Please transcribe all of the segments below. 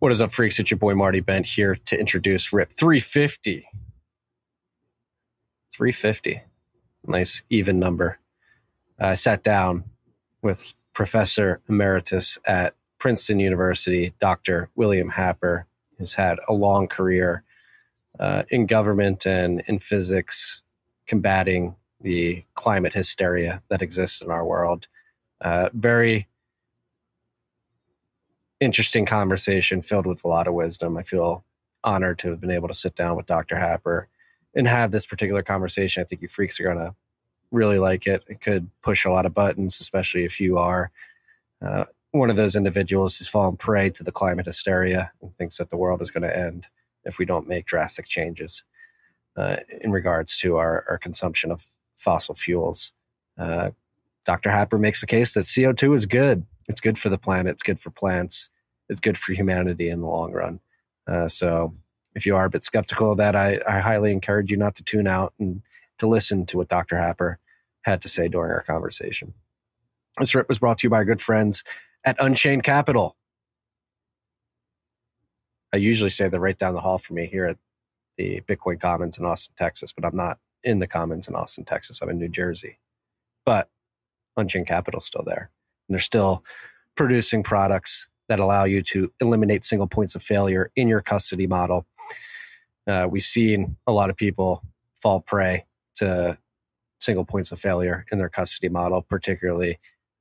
What is up, freaks? It's your boy Marty Bent here to introduce RIP 350. 350. Nice even number. I sat down with Professor Emeritus at Princeton University, Dr. William Happer, who's had a long career uh, in government and in physics, combating the climate hysteria that exists in our world. Uh, very interesting conversation filled with a lot of wisdom. I feel honored to have been able to sit down with Dr. Happer and have this particular conversation. I think you freaks are going to really like it. It could push a lot of buttons, especially if you are uh, one of those individuals who's fallen prey to the climate hysteria and thinks that the world is going to end if we don't make drastic changes uh, in regards to our, our consumption of fossil fuels. Uh, Dr. Happer makes the case that CO2 is good it's good for the planet. It's good for plants. It's good for humanity in the long run. Uh, so if you are a bit skeptical of that, I, I highly encourage you not to tune out and to listen to what Dr. Happer had to say during our conversation. This rip was brought to you by our good friends at Unchained Capital. I usually say they're right down the hall for me here at the Bitcoin Commons in Austin, Texas, but I'm not in the Commons in Austin, Texas. I'm in New Jersey. But Unchained Capital's still there and they're still producing products that allow you to eliminate single points of failure in your custody model. Uh, we've seen a lot of people fall prey to single points of failure in their custody model, particularly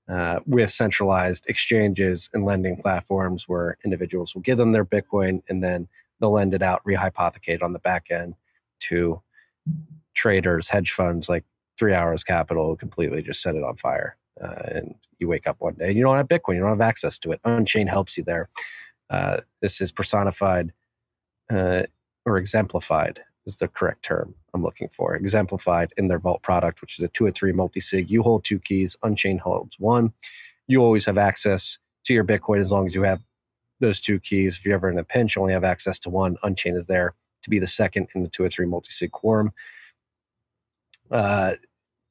uh, with centralized exchanges and lending platforms where individuals will give them their Bitcoin and then they'll lend it out, rehypothecate on the back end to traders, hedge funds like Three Arrows Capital, completely just set it on fire. Uh, and you wake up one day and you don't have Bitcoin, you don't have access to it. Unchain helps you there. Uh, this is personified uh, or exemplified is the correct term I'm looking for. Exemplified in their Vault product, which is a two or three multi sig. You hold two keys, Unchain holds one. You always have access to your Bitcoin as long as you have those two keys. If you're ever in a pinch, you only have access to one. Unchain is there to be the second in the two or three multi sig quorum. Uh,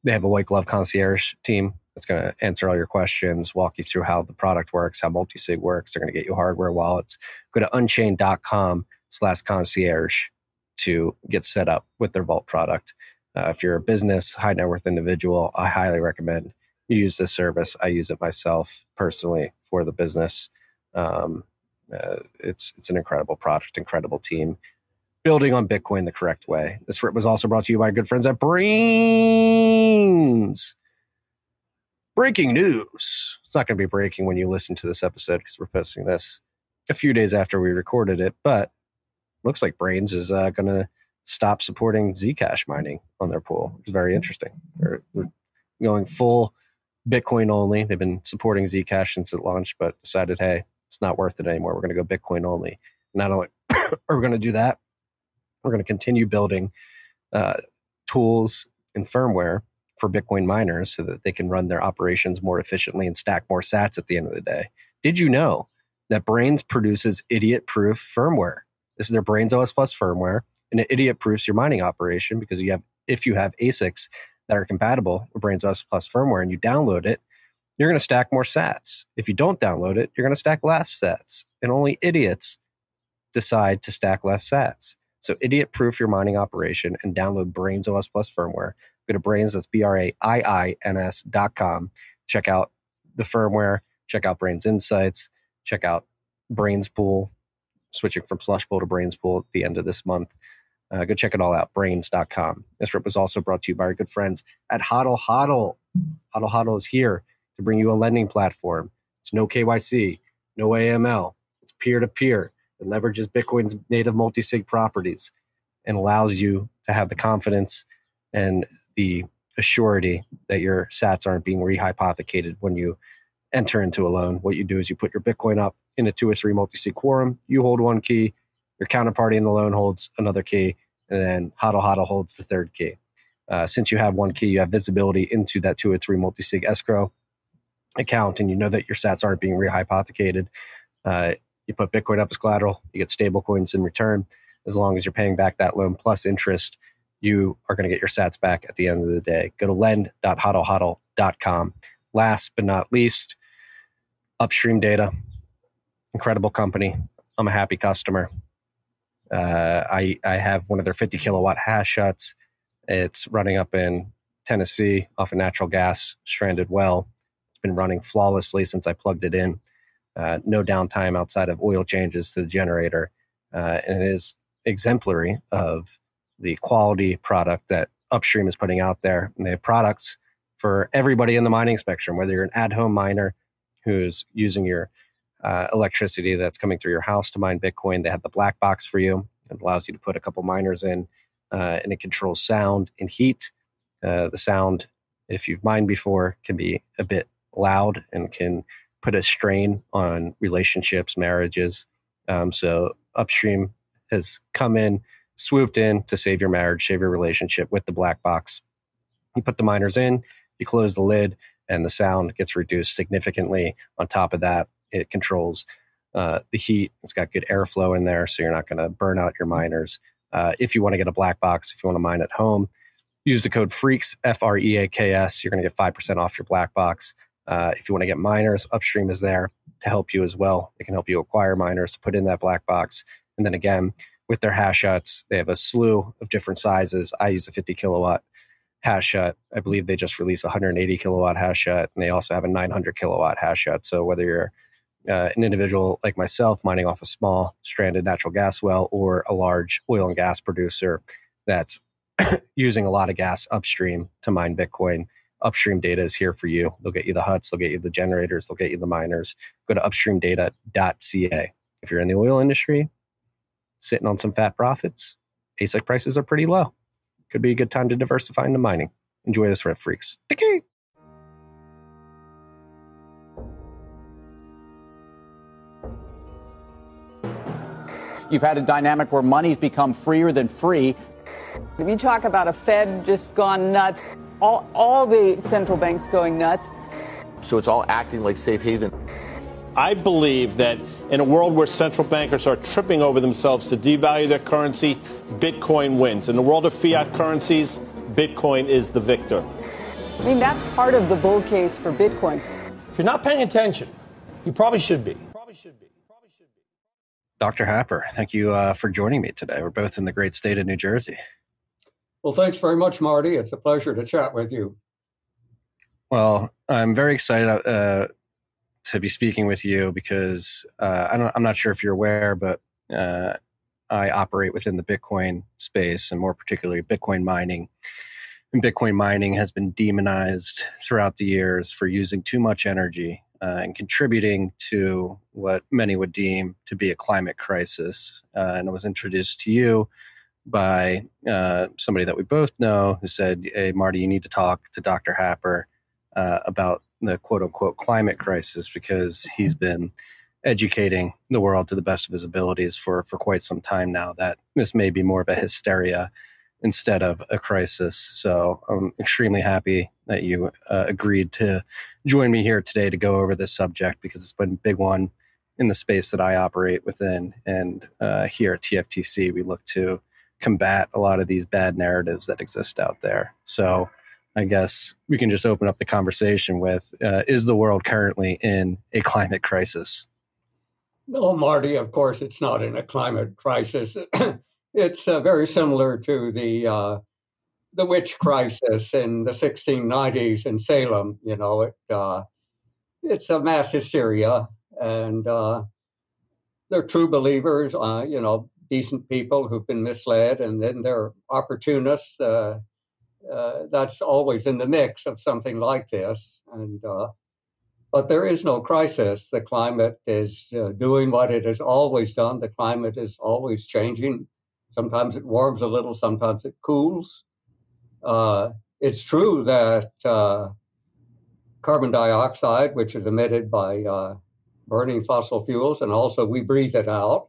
they have a white glove concierge team that's going to answer all your questions, walk you through how the product works, how multisig works. They're going to get you hardware wallets. Go to unchained.com slash concierge to get set up with their Vault product. Uh, if you're a business, high net worth individual, I highly recommend you use this service. I use it myself personally for the business. Um, uh, it's it's an incredible product, incredible team, building on Bitcoin the correct way. This was also brought to you by good friends at Braiins. Breaking news. It's not going to be breaking when you listen to this episode because we're posting this a few days after we recorded it, but looks like Braiins is uh, going to stop supporting Zcash mining on their pool, is very interesting. They're, they're going full Bitcoin only. They've been supporting Zcash since it launched, but decided, hey, it's not worth it anymore. We're going to go Bitcoin only. Not only are we going to do that, we're going to continue building uh, tools and firmware for Bitcoin miners so that they can run their operations more efficiently and stack more sats at the end of the day. Did you know that Braiins produces idiot proof firmware? This is their Braiins OS Plus firmware, and it idiot proofs your mining operation because you have if you have ASICs that are compatible with Braiins OS Plus firmware and you download it, you're going to stack more sats. If you don't download it, you're going to stack less sats. And only idiots decide to stack less sats. So idiot proof your mining operation and download Braiins OS Plus firmware Go to Braiins, that's B R A I I N S dot com. Check out the firmware, check out Braiins Insights, check out Braiins Pool, switching from Slush Pool to Braiins Pool at the end of this month. Uh, go check it all out, braiins.com. This rip was also brought to you by our good friends at Hodl Hodl. Hodl Hodl is here to bring you a lending platform. It's no KYC, no AML. It's peer to peer. It leverages Bitcoin's native multi sig properties and allows you to have the confidence and the assurity that your sats aren't being rehypothecated when you enter into a loan. What you do is you put your Bitcoin up in a two or three multi-sig quorum. You hold one key, your counterparty in the loan holds another key, and then HODL HODL holds the third key. Uh, since you have one key, you have visibility into that two or three multi-sig escrow account, and you know that your sats aren't being rehypothecated. Uh, you put Bitcoin up as collateral, you get stable coins in return, as long as you're paying back that loan plus interest you are going to get your sats back at the end of the day. Go to lend.hodlhodl.com. Last but not least, Upstream Data, incredible company. I'm a happy customer. Uh, I I have one of their 50 kilowatt hash huts. It's running up in Tennessee off a natural gas stranded well. It's been running flawlessly since I plugged it in. Uh, no downtime outside of oil changes to the generator, uh, and it is exemplary of the quality product that Upstream is putting out there. And they have products for everybody in the mining spectrum, whether you're an at-home miner who's using your uh, electricity that's coming through your house to mine Bitcoin. They have the black box for you. It allows you to put a couple miners in, uh, and it controls sound and heat. Uh, the sound, if you've mined before, can be a bit loud and can put a strain on relationships, marriages. Um, so Upstream has come in, swooped in to save your marriage, save your relationship with the black box. You put the miners in, you close the lid, and the sound gets reduced significantly. On top of that, it controls uh, the heat. It's got good airflow in there, so you're not going to burn out your miners. Uh, if you want to get a black box, if you want to mine at home, use the code FREAKS, F R E A K S. You're going to get 5% off your black box. Uh, if you want to get miners, Upstream is there to help you as well. It can help you acquire miners put in that black box. And then again, with their hash huts, they have a slew of different sizes. I use a 50 kilowatt hash hut. I believe they just released a 180 kilowatt hash hut, and they also have a 900 kilowatt hash hut. So whether you're uh, an individual like myself mining off a small stranded natural gas well or a large oil and gas producer that's using a lot of gas upstream to mine Bitcoin, upstream data is here for you. They'll get you the huts, they'll get you the generators, they'll get you the miners. Go to upstreamdata.ca. If you're in the oil industry, sitting on some fat profits, ASIC prices are pretty low. Could be a good time to diversify into mining. Enjoy this, Red Freaks. Okay. You've had a dynamic where money's become freer than free. If you talk about a Fed just gone nuts, all, all the central banks going nuts. So it's all acting like safe haven. I believe that in a world where central bankers are tripping over themselves to devalue their currency, Bitcoin wins. In the world of fiat currencies, Bitcoin is the victor. I mean, that's part of the bull case for Bitcoin. If you're not paying attention, you probably should be. Probably should be. Dr. Happer, thank you uh, for joining me today. We're both in the great state of New Jersey. Well, thanks very much, Marty. It's a pleasure to chat with you. Well, I'm very excited uh, to be speaking with you because uh, I am not sure if you're aware, but uh, I operate within the Bitcoin space and more particularly Bitcoin mining. And Bitcoin mining has been demonized throughout the years for using too much energy uh, and contributing to what many would deem to be a climate crisis. Uh, and I was introduced to you by uh, somebody that we both know who said, Hey, Marty, you need to talk to Dr. Happer uh, about the quote unquote climate crisis because he's been educating the world to the best of his abilities for, for quite some time now that this may be more of a hysteria instead of a crisis. So I'm extremely happy that you uh, agreed to join me here today to go over this subject because it's been a big one in the space that I operate within. And uh, here at TFTC, we look to combat a lot of these bad narratives that exist out there. So I guess we can just open up the conversation with uh, Is the world currently in a climate crisis? No, Marty, of course, it's not in a climate crisis. it's uh, very similar to the uh, the witch crisis in the 1690s in Salem. You know, it uh, it's a mass hysteria, and uh, they're true believers. Uh, you know, decent people who've been misled, and then they're opportunists. Uh, that's always in the mix of something like this. And uh, but there is no crisis. The climate is uh, doing what it has always done. The climate is always changing. Sometimes it warms a little. Sometimes it cools. Uh, it's true that uh, carbon dioxide, which is emitted by burning fossil fuels, and also we breathe it out.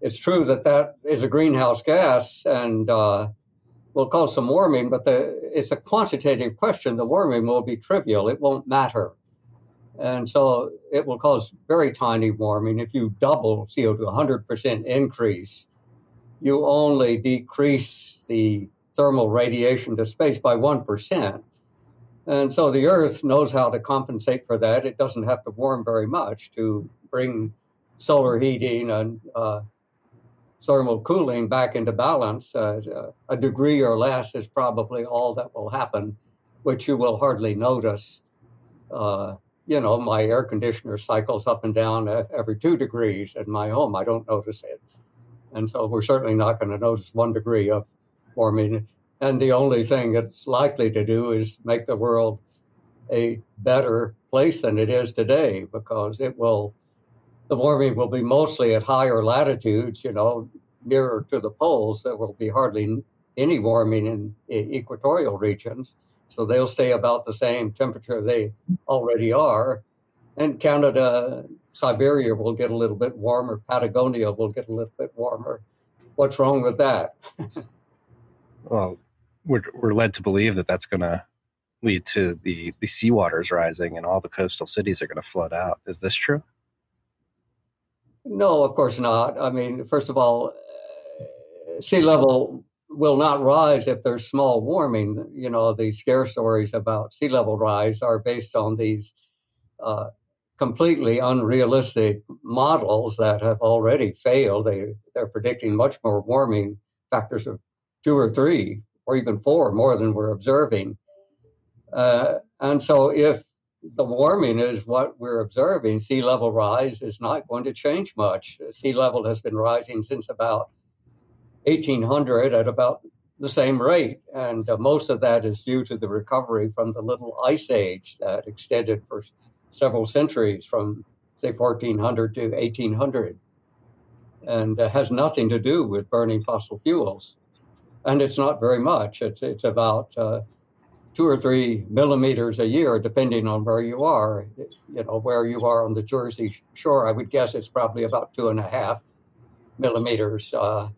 It's true that that is a greenhouse gas, and will cause some warming, but the, it's a quantitative question. The warming will be trivial, it won't matter. And so it will cause very tiny warming. If you double CO2, 100% increase, you only decrease the thermal radiation to space by 1%. And so the Earth knows how to compensate for that. It doesn't have to warm very much to bring solar heating and uh, thermal cooling back into balance, uh, uh, a degree or less is probably all that will happen, which you will hardly notice. Uh, you know, my air conditioner cycles up and down every two degrees in my home. I don't notice it. And so we're certainly not going to notice one degree of warming. And the only thing it's likely to do is make the world a better place than it is today because it will the warming will be mostly at higher latitudes, you know, nearer to the poles. There will be hardly any warming in, in equatorial regions. So they'll stay about the same temperature they already are. And Canada, Siberia will get a little bit warmer. Patagonia will get a little bit warmer. What's wrong with that? well, we're, we're led to believe that that's going to lead to the, the seawaters rising and all the coastal cities are going to flood out. Is this true? No, of course not. I mean, first of all, sea level will not rise if there's small warming. You know, the scare stories about sea level rise are based on these uh, completely unrealistic models that have already failed. They they're predicting much more warming factors of two or three or even four more than we're observing. Uh, and so, if the warming is what we're observing. Sea level rise is not going to change much. Sea level has been rising since about 1800 at about the same rate. And uh, most of that is due to the recovery from the little ice age that extended for several centuries from, say, 1400 to 1800 and uh, has nothing to do with burning fossil fuels. And it's not very much. It's, it's about uh, two or three millimeters a year, depending on where you are. You know, where you are on the Jersey Shore, I would guess it's probably about two and a half millimeters uh,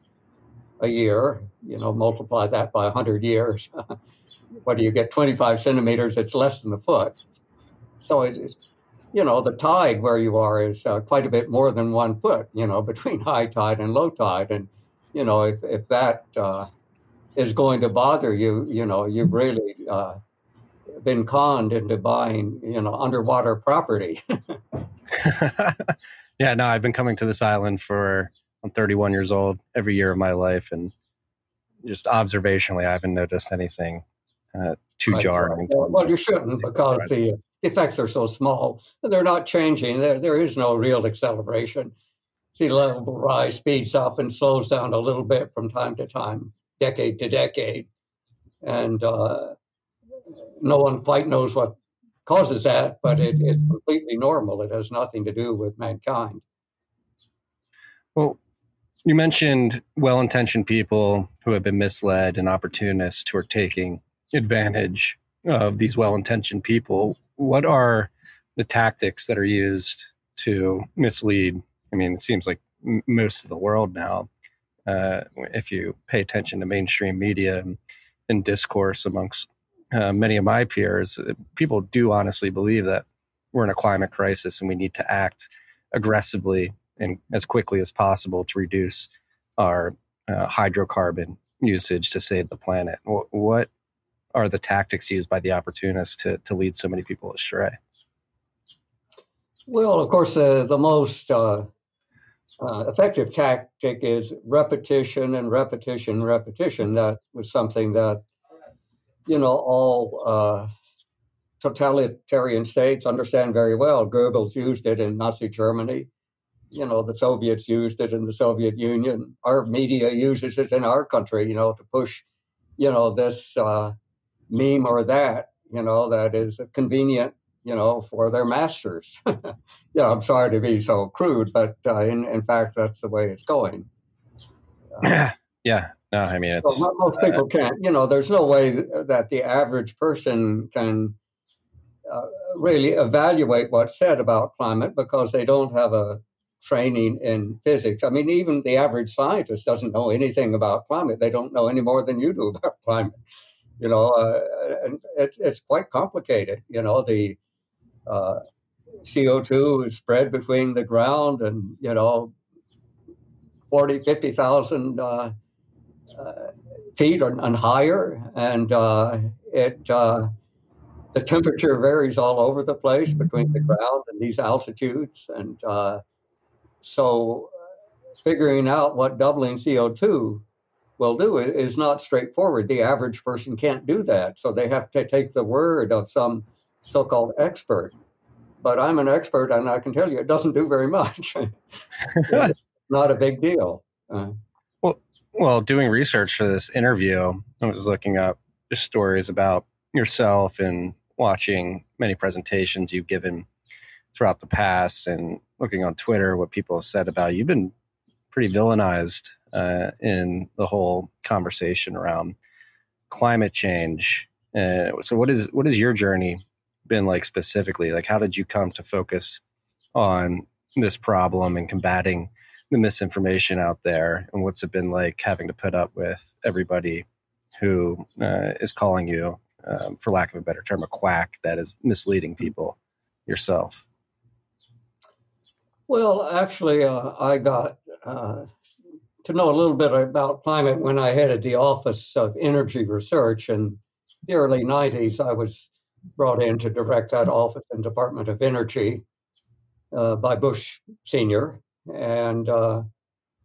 a year. You know, multiply that by 100 years. what do you get? 25 centimeters, it's less than a foot. So it's, you know, the tide where you are is uh, quite a bit more than one foot, you know, between high tide and low tide. And, you know, if, if that, uh, is going to bother you, you know, you've really uh, been conned into buying, you know, underwater property. yeah, no, I've been coming to this island for I'm 31 years old every year of my life, and just observationally, I haven't noticed anything uh, too right, jarring. Well, well you shouldn't because the effects are so small. They're not changing. There, there is no real acceleration. Sea level rise speeds up and slows down a little bit from time to time decade to decade. And uh, no one quite knows what causes that, but it, it's completely normal. It has nothing to do with mankind. Well, you mentioned well intentioned people who have been misled and opportunists who are taking advantage of these well intentioned people. What are the tactics that are used to mislead? I mean, it seems like m- most of the world now uh, if you pay attention to mainstream media and, and discourse amongst uh, many of my peers, uh, people do honestly believe that we're in a climate crisis and we need to act aggressively and as quickly as possible to reduce our uh, hydrocarbon usage to save the planet. What are the tactics used by the opportunists to, to lead so many people astray? Well, of course, uh, the most uh, uh, effective tactic is repetition and repetition repetition. That was something that, you know, all uh, totalitarian states understand very well. Goebbels used it in Nazi Germany. You know, the Soviets used it in the Soviet Union. Our media uses it in our country, you know, to push, you know, this uh, meme or that, you know, that is a convenient you know, for their masters. yeah, I'm sorry to be so crude, but uh, in, in fact, that's the way it's going. Uh, yeah, no, I mean, it's. So most people uh, can't, you know, there's no way that the average person can uh, really evaluate what's said about climate because they don't have a training in physics. I mean, even the average scientist doesn't know anything about climate. They don't know any more than you do about climate. You know, uh, and it's it's quite complicated. You know, the uh, CO2 is spread between the ground and, you know, 40, 50,000 uh, uh, feet and higher. And uh, it, the temperature varies all over the place between the ground and these altitudes. And, so figuring out what doubling CO2 will do is not straightforward. The average person can't do that. So they have to take the word of some so called expert. But I'm an expert and I can tell you it doesn't do very much. not a big deal. Uh, well, well, doing research for this interview, I was looking up just stories about yourself and watching many presentations you've given throughout the past and looking on Twitter what people have said about you. You've been pretty villainized uh, in the whole conversation around climate change. Uh, so, what is what has your journey been like specifically? Like, how did you come to focus on this problem and combating the misinformation out there? And what's it been like having to put up with everybody who uh, is calling you, um, for lack of a better term, a quack that is misleading people yourself? Well, actually, uh, I got uh, to know a little bit about climate when I headed the Office of Energy Research in the early 90s. I was brought in to direct that office and Department of Energy uh, by Bush Sr. And uh,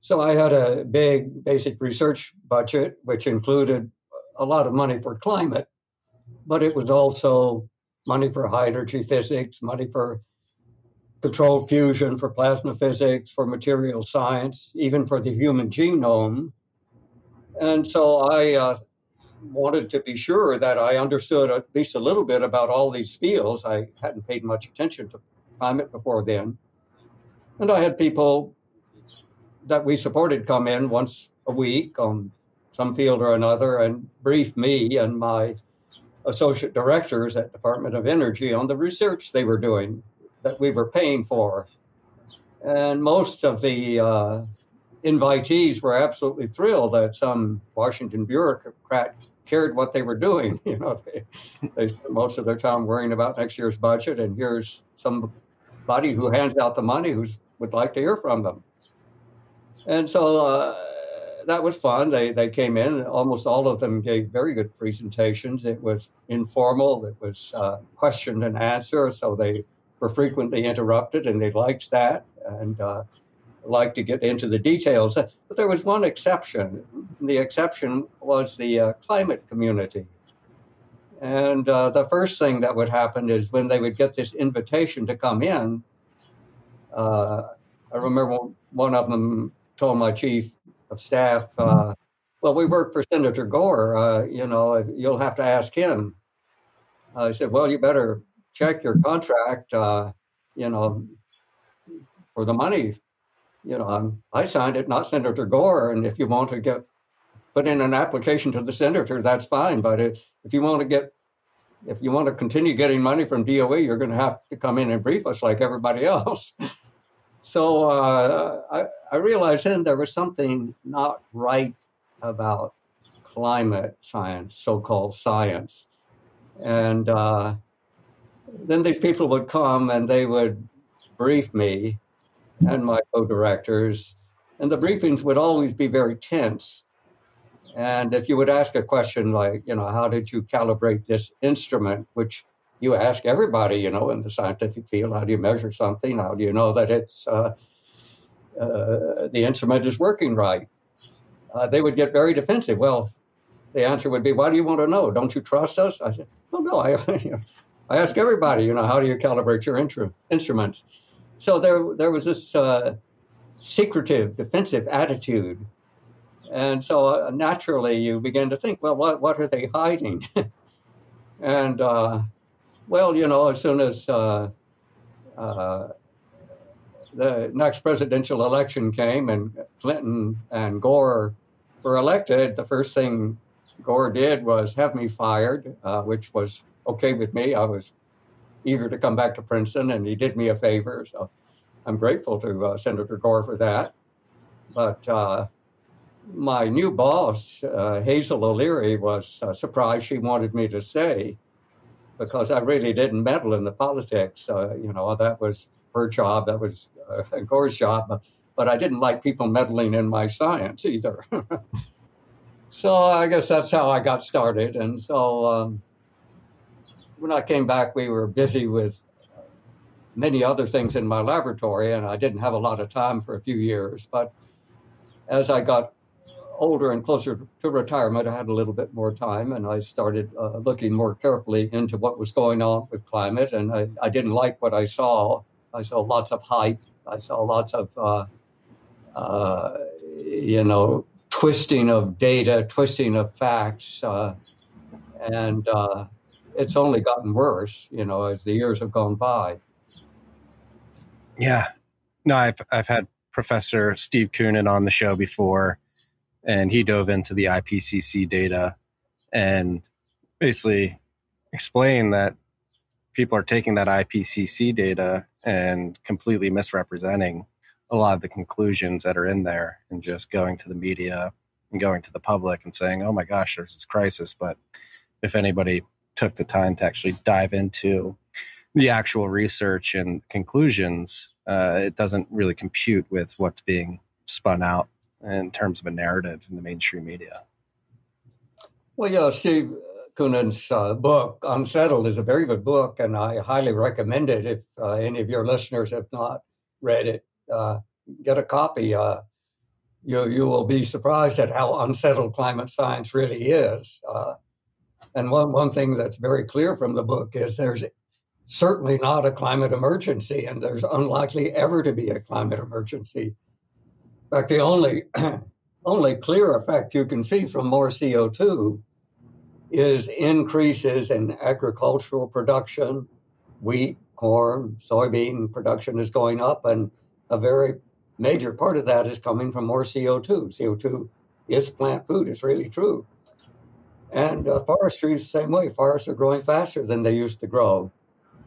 so I had a big basic research budget, which included a lot of money for climate, but it was also money for high energy physics, money for controlled fusion, for plasma physics, for material science, even for the human genome. And so I uh, wanted to be sure that I understood at least a little bit about all these fields. I hadn't paid much attention to climate before then. And I had people that we supported come in once a week on some field or another and brief me and my associate directors at Department of Energy on the research they were doing that we were paying for. And most of the uh, invitees were absolutely thrilled that some Washington bureaucrat cared what they were doing. You know, they, they spent most of their time worrying about next year's budget, and here's somebody who hands out the money who would like to hear from them. And so uh, that was fun. They they came in. Almost all of them gave very good presentations. It was informal. It was uh, question and answer. So they were frequently interrupted, and they liked that and uh, liked to get into the details. But there was one exception. The exception was the uh, climate community. And uh, the first thing that would happen is when they would get this invitation to come in, uh, I remember one of them told my chief of staff, uh, well, we work for Senator Gore. Uh, you know, you'll have to ask him. I said, well, you better check your contract, uh, you know, for the money. You know, I'm, I signed it, not Senator Gore. And if you want to get put in an application to the senator, that's fine. But if, if you want to get if you want to continue getting money from DOE, you're going to have to come in and brief us like everybody else. so uh, I, I realized then there was something not right about climate science, so-called science, and uh, then these people would come and they would brief me and my co-directors, and the briefings would always be very tense. And if you would ask a question like, you know, how did you calibrate this instrument, which you ask everybody, you know, in the scientific field, how do you measure something? How do you know that it's uh, uh, the instrument is working right? Uh, they would get very defensive. Well, the answer would be, "Why do you want to know? Don't you trust us?" I said, "Oh no, I, I ask everybody, you know, how do you calibrate your intru- instruments? So there, there was this uh, secretive, defensive attitude. And so uh, naturally you begin to think, well, what, what are they hiding? and, uh, well, you know, as soon as uh, uh, the next presidential election came and Clinton and Gore were elected, the first thing Gore did was have me fired, uh, which was okay with me. I was eager to come back to Princeton, and he did me a favor. So I'm grateful to uh, Senator Gore for that. But uh, my new boss, uh, Hazel O'Leary, was uh, surprised she wanted me to stay because I really didn't meddle in the politics. Uh, you know, that was her job, that was uh, Gore's job. But, but I didn't like people meddling in my science either. so I guess that's how I got started. And so um, when I came back, we were busy with many other things in my laboratory, and I didn't have a lot of time for a few years. But as I got older and closer to retirement, I had a little bit more time, and I started uh, looking more carefully into what was going on with climate. And I, I, didn't like what I saw. I saw lots of hype. I saw lots of, uh, uh, you know, twisting of data, twisting of facts, uh, and uh, it's only gotten worse, you know, as the years have gone by. Yeah, no, I've I've had Professor Steve Koonin on the show before, and he dove into the IPCC data and basically explained that people are taking that IPCC data and completely misrepresenting a lot of the conclusions that are in there and just going to the media and going to the public and saying, oh my gosh, there's this crisis. But if anybody took the time to actually dive into the actual research and conclusions, uh, it doesn't really compute with what's being spun out in terms of a narrative in the mainstream media. Well, yeah, Steve Koonin's uh, book, Unsettled, is a very good book, and I highly recommend it if uh, any of your listeners have not read it. Uh, get a copy. Uh, you, you will be surprised at how unsettled climate science really is. And one, one thing that's very clear from the book is there's certainly not a climate emergency, and there's unlikely ever to be a climate emergency. In fact, the only only clear effect you can see from more CO2 is increases in agricultural production, wheat, corn, soybean production is going up, and a very major part of that is coming from more CO2. CO2 is plant food, it's really true. And uh, forestry is the same way. Forests are growing faster than they used to grow.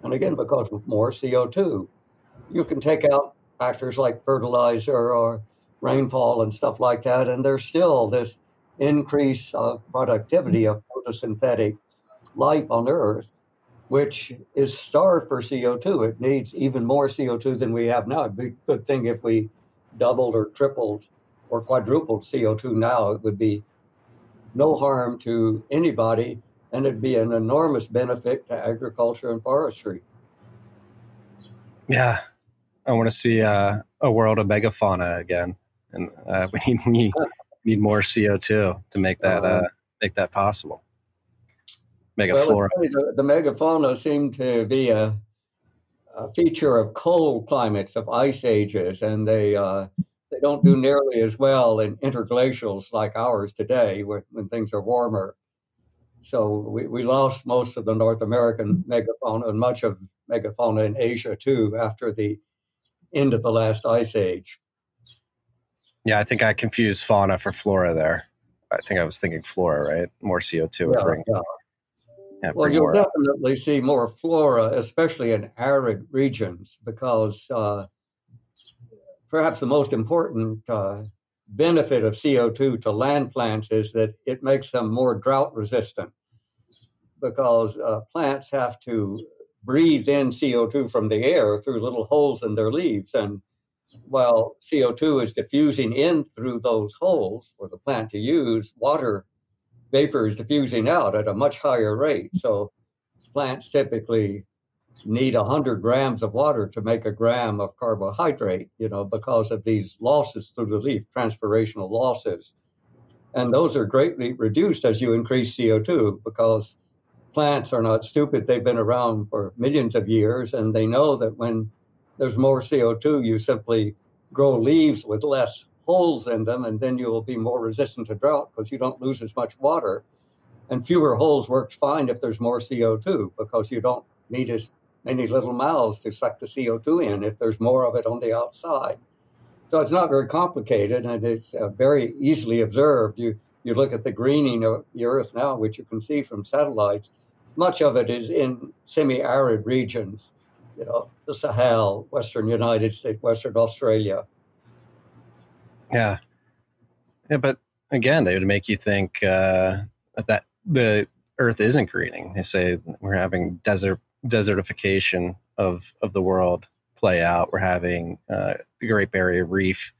And again, because of more CO2, you can take out factors like fertilizer or rainfall and stuff like that, and there's still this increase of productivity of photosynthetic life on Earth, which is starved for CO2. It needs even more CO2 than we have now. It'd be a good thing if we doubled or tripled or quadrupled CO2 now. It would be no harm to anybody and it'd be an enormous benefit to agriculture and forestry. Yeah, I want to see uh, a world of megafauna again, and uh, we need we need more CO two to make that uh, uh, make that possible. Megaflora. Well, the, the megafauna seem to be a, a, feature of cold climates, of ice ages, and they uh, they don't do nearly as well in interglacials like ours today, when, when things are warmer. So we, we lost most of the North American megafauna and much of megafauna in Asia too after the end of the last ice age. Yeah, I think I confused fauna for flora there. I think I was thinking flora, right? More CO2 would bring. Yeah. Yeah, well, you'll definitely see more flora, especially in arid regions, because uh, perhaps the most important uh, benefit of CO2 to land plants is that it makes them more drought resistant because uh, plants have to breathe in CO2 from the air through little holes in their leaves. And while CO2 is diffusing in through those holes for the plant to use, water vapor is diffusing out at a much higher rate. So plants typically need 100 grams of water to make a gram of carbohydrate, you know, because of these losses through the leaf, transpirational losses. And those are greatly reduced as you increase CO2 because plants are not stupid. They've been around for millions of years and they know that when there's more CO2, you simply grow leaves with less holes in them and then you'll be more resistant to drought because you don't lose as much water. And fewer holes works fine if there's more CO2 because you don't need as many little mouths to suck the CO2 in if there's more of it on the outside. So it's not very complicated and it's uh, very easily observed. You, you look at the greening of the Earth now, which you can see from satellites, much of it is in semi arid regions, you know, the Sahel, Western United States, Western Australia. Yeah. Yeah, but again, they would make you think uh, that the Earth isn't greening. They say we're having desert desertification of of the world play out. We're having uh, the Great Barrier Reef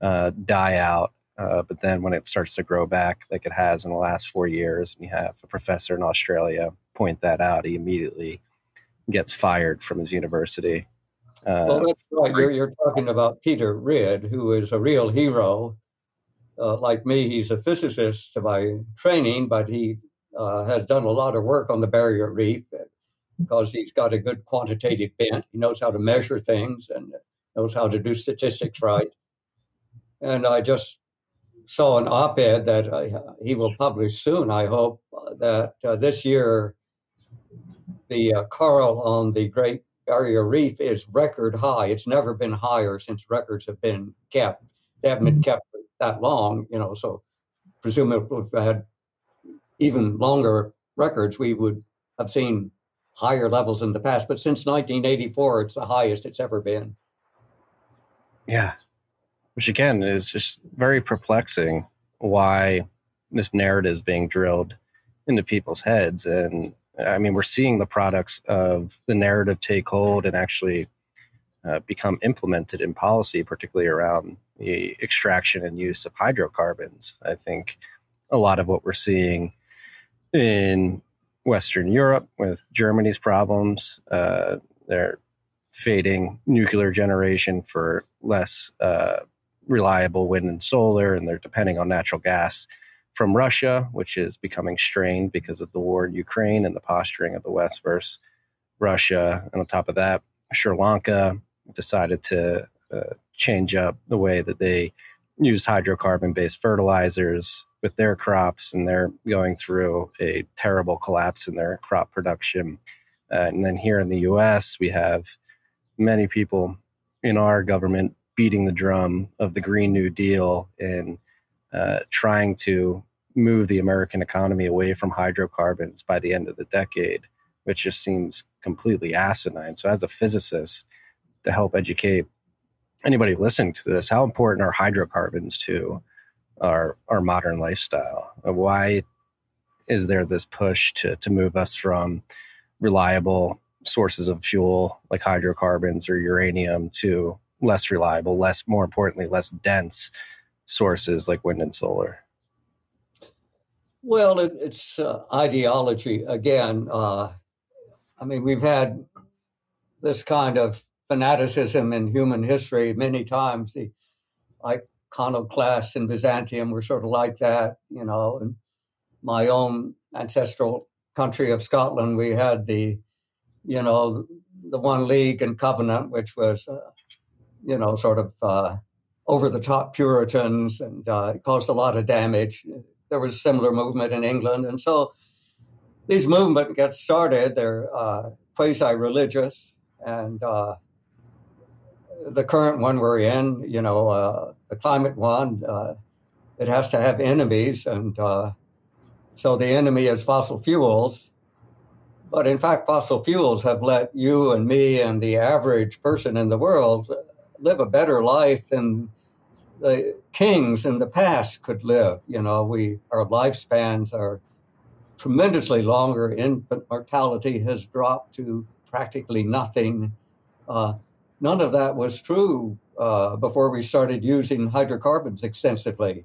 uh, die out, uh, but then when it starts to grow back, like it has in the last four years, and you have a professor in Australia point that out, he immediately gets fired from his university Uh, well, that's right. You're, you're talking about Peter Ridd, who is a real hero. Uh, like me, he's a physicist by training, but he uh, has done a lot of work on the barrier reef because he's got a good quantitative bent. He knows how to measure things and knows how to do statistics right. And I just saw an op ed that uh, he will publish soon, I hope, that uh, this year the uh, coral on the Great Barrier Reef is record high. It's never been higher since records have been kept. They haven't been kept that long, you know, so presumably if we had even longer records, we would have seen higher levels in the past. But since 1984, it's the highest it's ever been. Yeah. Which again is just very perplexing why this narrative is being drilled into people's heads. And I mean, we're seeing the products of the narrative take hold and actually uh, become implemented in policy, particularly around the extraction and use of hydrocarbons. I think a lot of what we're seeing in Western Europe with Germany's problems, uh, they're fading nuclear generation for less uh, reliable wind and solar, and they're depending on natural gas from Russia, which is becoming strained because of the war in Ukraine and the posturing of the West versus Russia. And on top of that, Sri Lanka decided to uh, change up the way that they use hydrocarbon based fertilizers with their crops, and they're going through a terrible collapse in their crop production. Uh, and then here in the US, we have many people in our government beating the drum of the Green New Deal and uh, trying to move the American economy away from hydrocarbons by the end of the decade, which just seems completely asinine. So, as a physicist, to help educate anybody listening to this, how important are hydrocarbons to our our modern lifestyle? Why is there this push to to move us from reliable sources of fuel like hydrocarbons or uranium to less reliable, less more importantly, less dense sources like wind and solar? Well, it, it's uh, ideology again. Uh, I mean, we've had this kind of fanaticism in human history many times. The iconoclasts in Byzantium were sort of like that, you know. And my own ancestral country of Scotland, we had the, you know, the Solemn League and covenant, which was, uh, you know, sort of uh, over the top Puritans and uh, caused a lot of damage. There was a similar movement in England. And so these movements get started, they're uh, quasi religious and uh, the current one we're in, you know, uh, the climate one, uh, it has to have enemies. And uh, so the enemy is fossil fuels. But in fact, fossil fuels have let you and me and the average person in the world live a better life than the kings in the past could live. You know, we our lifespans are tremendously longer. Infant mortality has dropped to practically nothing. Uh, none of that was true uh, before we started using hydrocarbons extensively.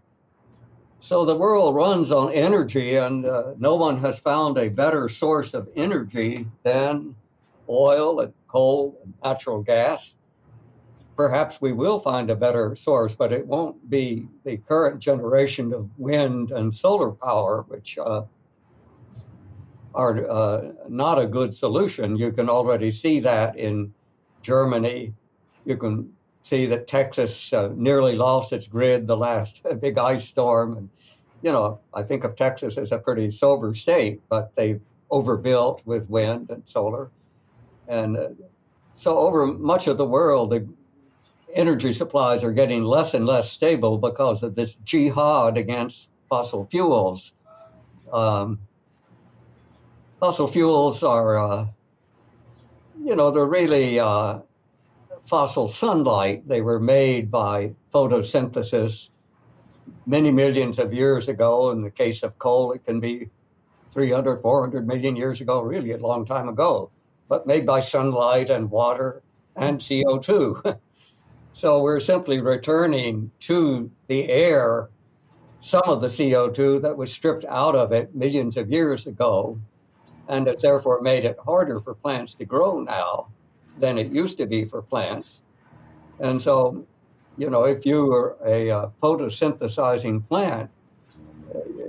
So the world runs on energy, and uh, no one has found a better source of energy than oil and coal and natural gas. Perhaps we will find a better source, but it won't be the current generation of wind and solar power, which uh, are uh, not a good solution. You can already see that in Germany. You can see that Texas uh, nearly lost its grid the last big ice storm. And, you know, I think of Texas as a pretty sober state, but they've overbuilt with wind and solar. And uh, so, over much of the world, the energy supplies are getting less and less stable because of this jihad against fossil fuels. Um, fossil fuels are uh, you know, they're really uh, fossil sunlight. They were made by photosynthesis many millions of years ago. In the case of coal, it can be 300, 400 million years ago, really a long time ago, but made by sunlight and water and CO2. so we're simply returning to the air some of the CO2 that was stripped out of it millions of years ago and it's therefore made it harder for plants to grow now. than it used to be for plants. And so, you know, if you are a uh, photosynthesizing plant,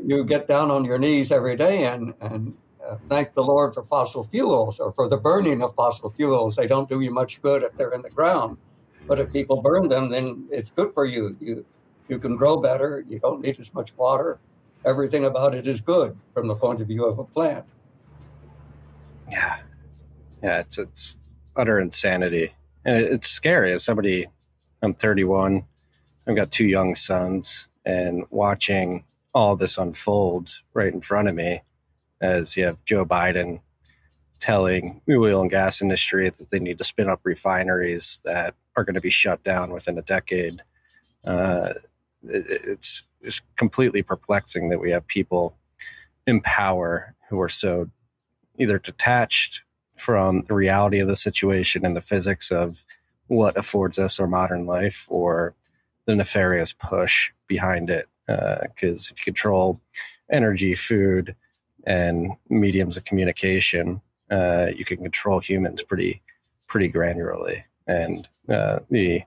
you get down on your knees every day and, and uh, thank the Lord for fossil fuels or for the burning of fossil fuels. They don't do you much good if they're in the ground. But if people burn them, then it's good for you. You you can grow better. You don't need as much water. Everything about it is good from the point of view of a plant. Yeah, yeah, it's it's utter insanity, and it's scary. As somebody, I'm 31. I've got two young sons, and watching all this unfold right in front of me, as you have Joe Biden telling the oil and gas industry that they need to spin up refineries that are going to be shut down within a decade. Uh, it, it's just completely perplexing that we have people in power who are so either detached from the reality of the situation and the physics of what affords us our modern life or the nefarious push behind it. Because uh, if you control energy, food, and mediums of communication, uh, you can control humans pretty pretty granularly. And uh, the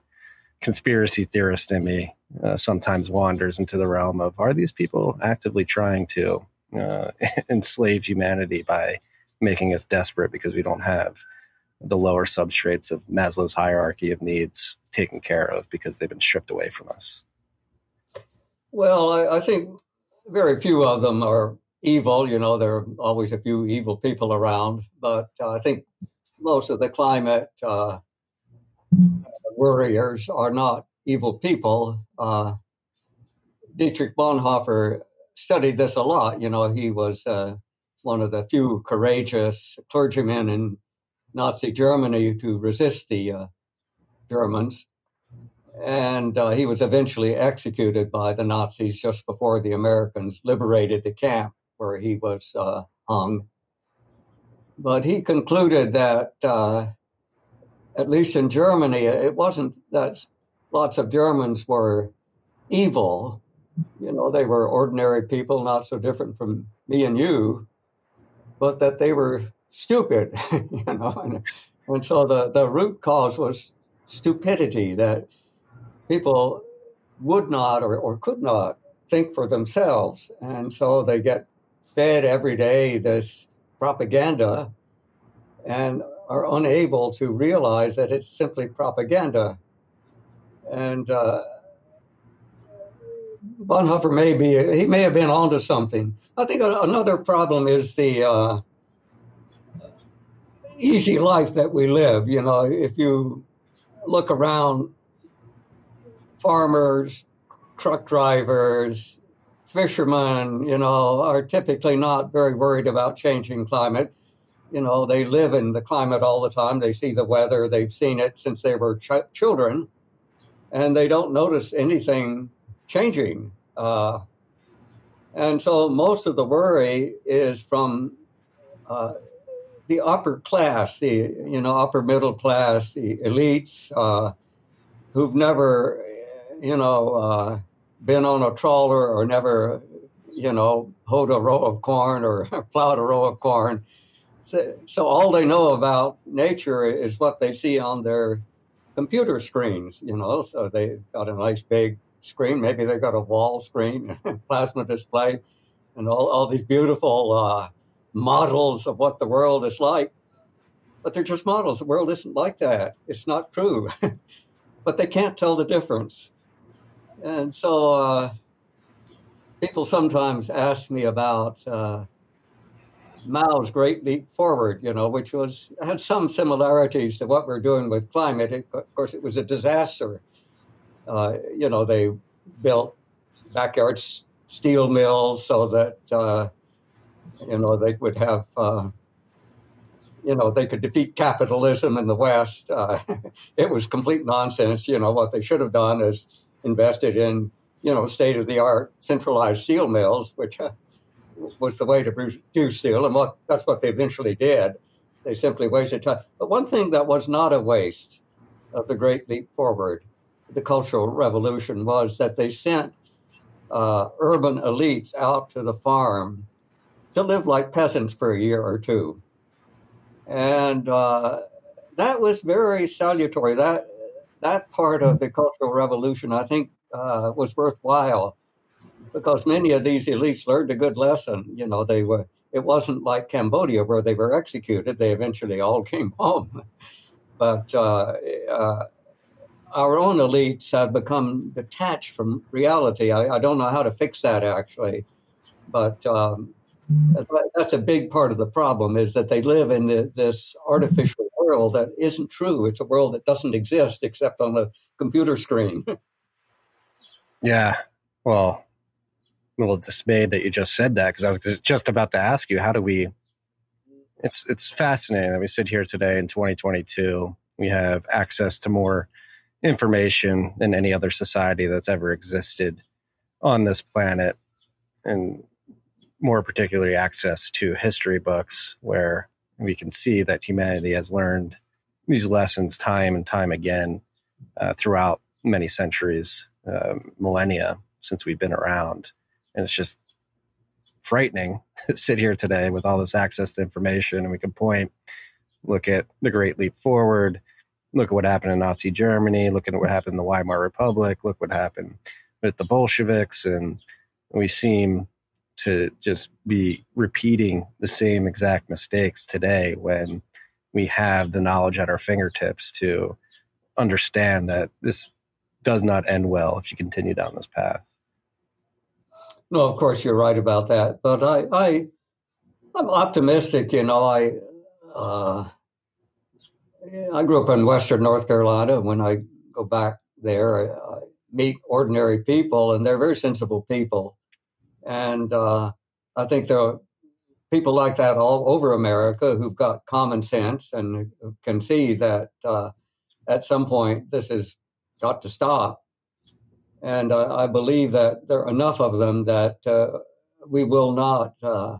conspiracy theorist in me uh, sometimes wanders into the realm of: Are these people actively trying to uh, enslave humanity by making us desperate because we don't have the lower substrates of Maslow's hierarchy of needs taken care of because they've been stripped away from us? Well, I, I think very few of them are evil. You know, there are always a few evil people around, but uh, I think most of the climate uh, worriers are not evil people. Uh, Dietrich Bonhoeffer studied this a lot. You know, he was uh, one of the few courageous clergymen in Nazi Germany to resist the uh, Germans. And uh, he was eventually executed by the Nazis just before the Americans liberated the camp where he was uh, hung. But he concluded that, uh, at least in Germany, it wasn't that lots of Germans were evil. You know, they were ordinary people, not so different from me and you but that they were stupid, you know. And, and so the, the root cause was stupidity, that people would not or, or could not think for themselves. And so they get fed every day this propaganda and are unable to realize that it's simply propaganda. And uh, Bonhoeffer may be, he may have been onto something. I think another problem is the uh, easy life that we live. You know, if you look around, farmers, truck drivers, fishermen, you know, are typically not very worried about changing climate. You know, they live in the climate all the time. They see the weather. They've seen it since they were ch- children, and they don't notice anything changing. Uh, and so most of the worry is from uh, the upper class, the you know upper middle class, the elites uh, who've never you know uh, been on a trawler or never you know hoed a row of corn or plowed a row of corn. So, so all they know about nature is what they see on their computer screens. You know, so they got a nice big screen. Maybe they've got a wall screen, plasma display, and all, all these beautiful uh, models of what the world is like. But they're just models. The world isn't like that. It's not true. but they can't tell the difference. And so uh, people sometimes ask me about uh, Mao's Great Leap Forward, you know, which was had some similarities to what we're doing with climate. It, of course, it was a disaster uh, you know, they built backyard s- steel mills so that, uh, you know, they would have, uh, you know, they could defeat capitalism in the West. Uh, it was complete nonsense. You know, what they should have done is invested in, you know, state of the art centralized steel mills, which uh, was the way to produce steel. And what that's what they eventually did. They simply wasted time. But one thing that was not a waste of the Great Leap Forward the Cultural Revolution was that they sent uh, urban elites out to the farm to live like peasants for a year or two. And uh, that was very salutary. That that part of the Cultural Revolution, I think, uh, was worthwhile because many of these elites learned a good lesson. You know, they were. It wasn't like Cambodia where they were executed; they eventually all came home. But uh, uh, our own elites have become detached from reality. I, I, don't know how to fix that actually, but um, that's a big part of the problem is that they live in the, this artificial world that isn't true. It's a world that doesn't exist except on the computer screen. yeah. Well, I'm a little dismayed that you just said that because I was just about to ask you, how do we? It's it's fascinating that we sit here today in 2022. We have access to more information than any other society that's ever existed on this planet, and more particularly access to history books where we can see that humanity has learned these lessons time and time again uh, throughout many centuries, uh, millennia since we've been around. And it's just frightening to sit here today with all this access to information and we can point, look at the Great Leap Forward, look at what happened in Nazi Germany, look at what happened in the Weimar Republic, look what happened with the Bolsheviks, and we seem to just be repeating the same exact mistakes today when we have the knowledge at our fingertips to understand that this does not end well if you continue down this path. No, of course you're right about that, but I, I I'm optimistic. You know, I uh, I grew up in Western North Carolina. When I go back there, I, I meet ordinary people, and they're very sensible people. And uh, I think there are people like that all over America who've got common sense and can see that uh, at some point this has got to stop. And I believe that there are enough of them that uh, we will not uh,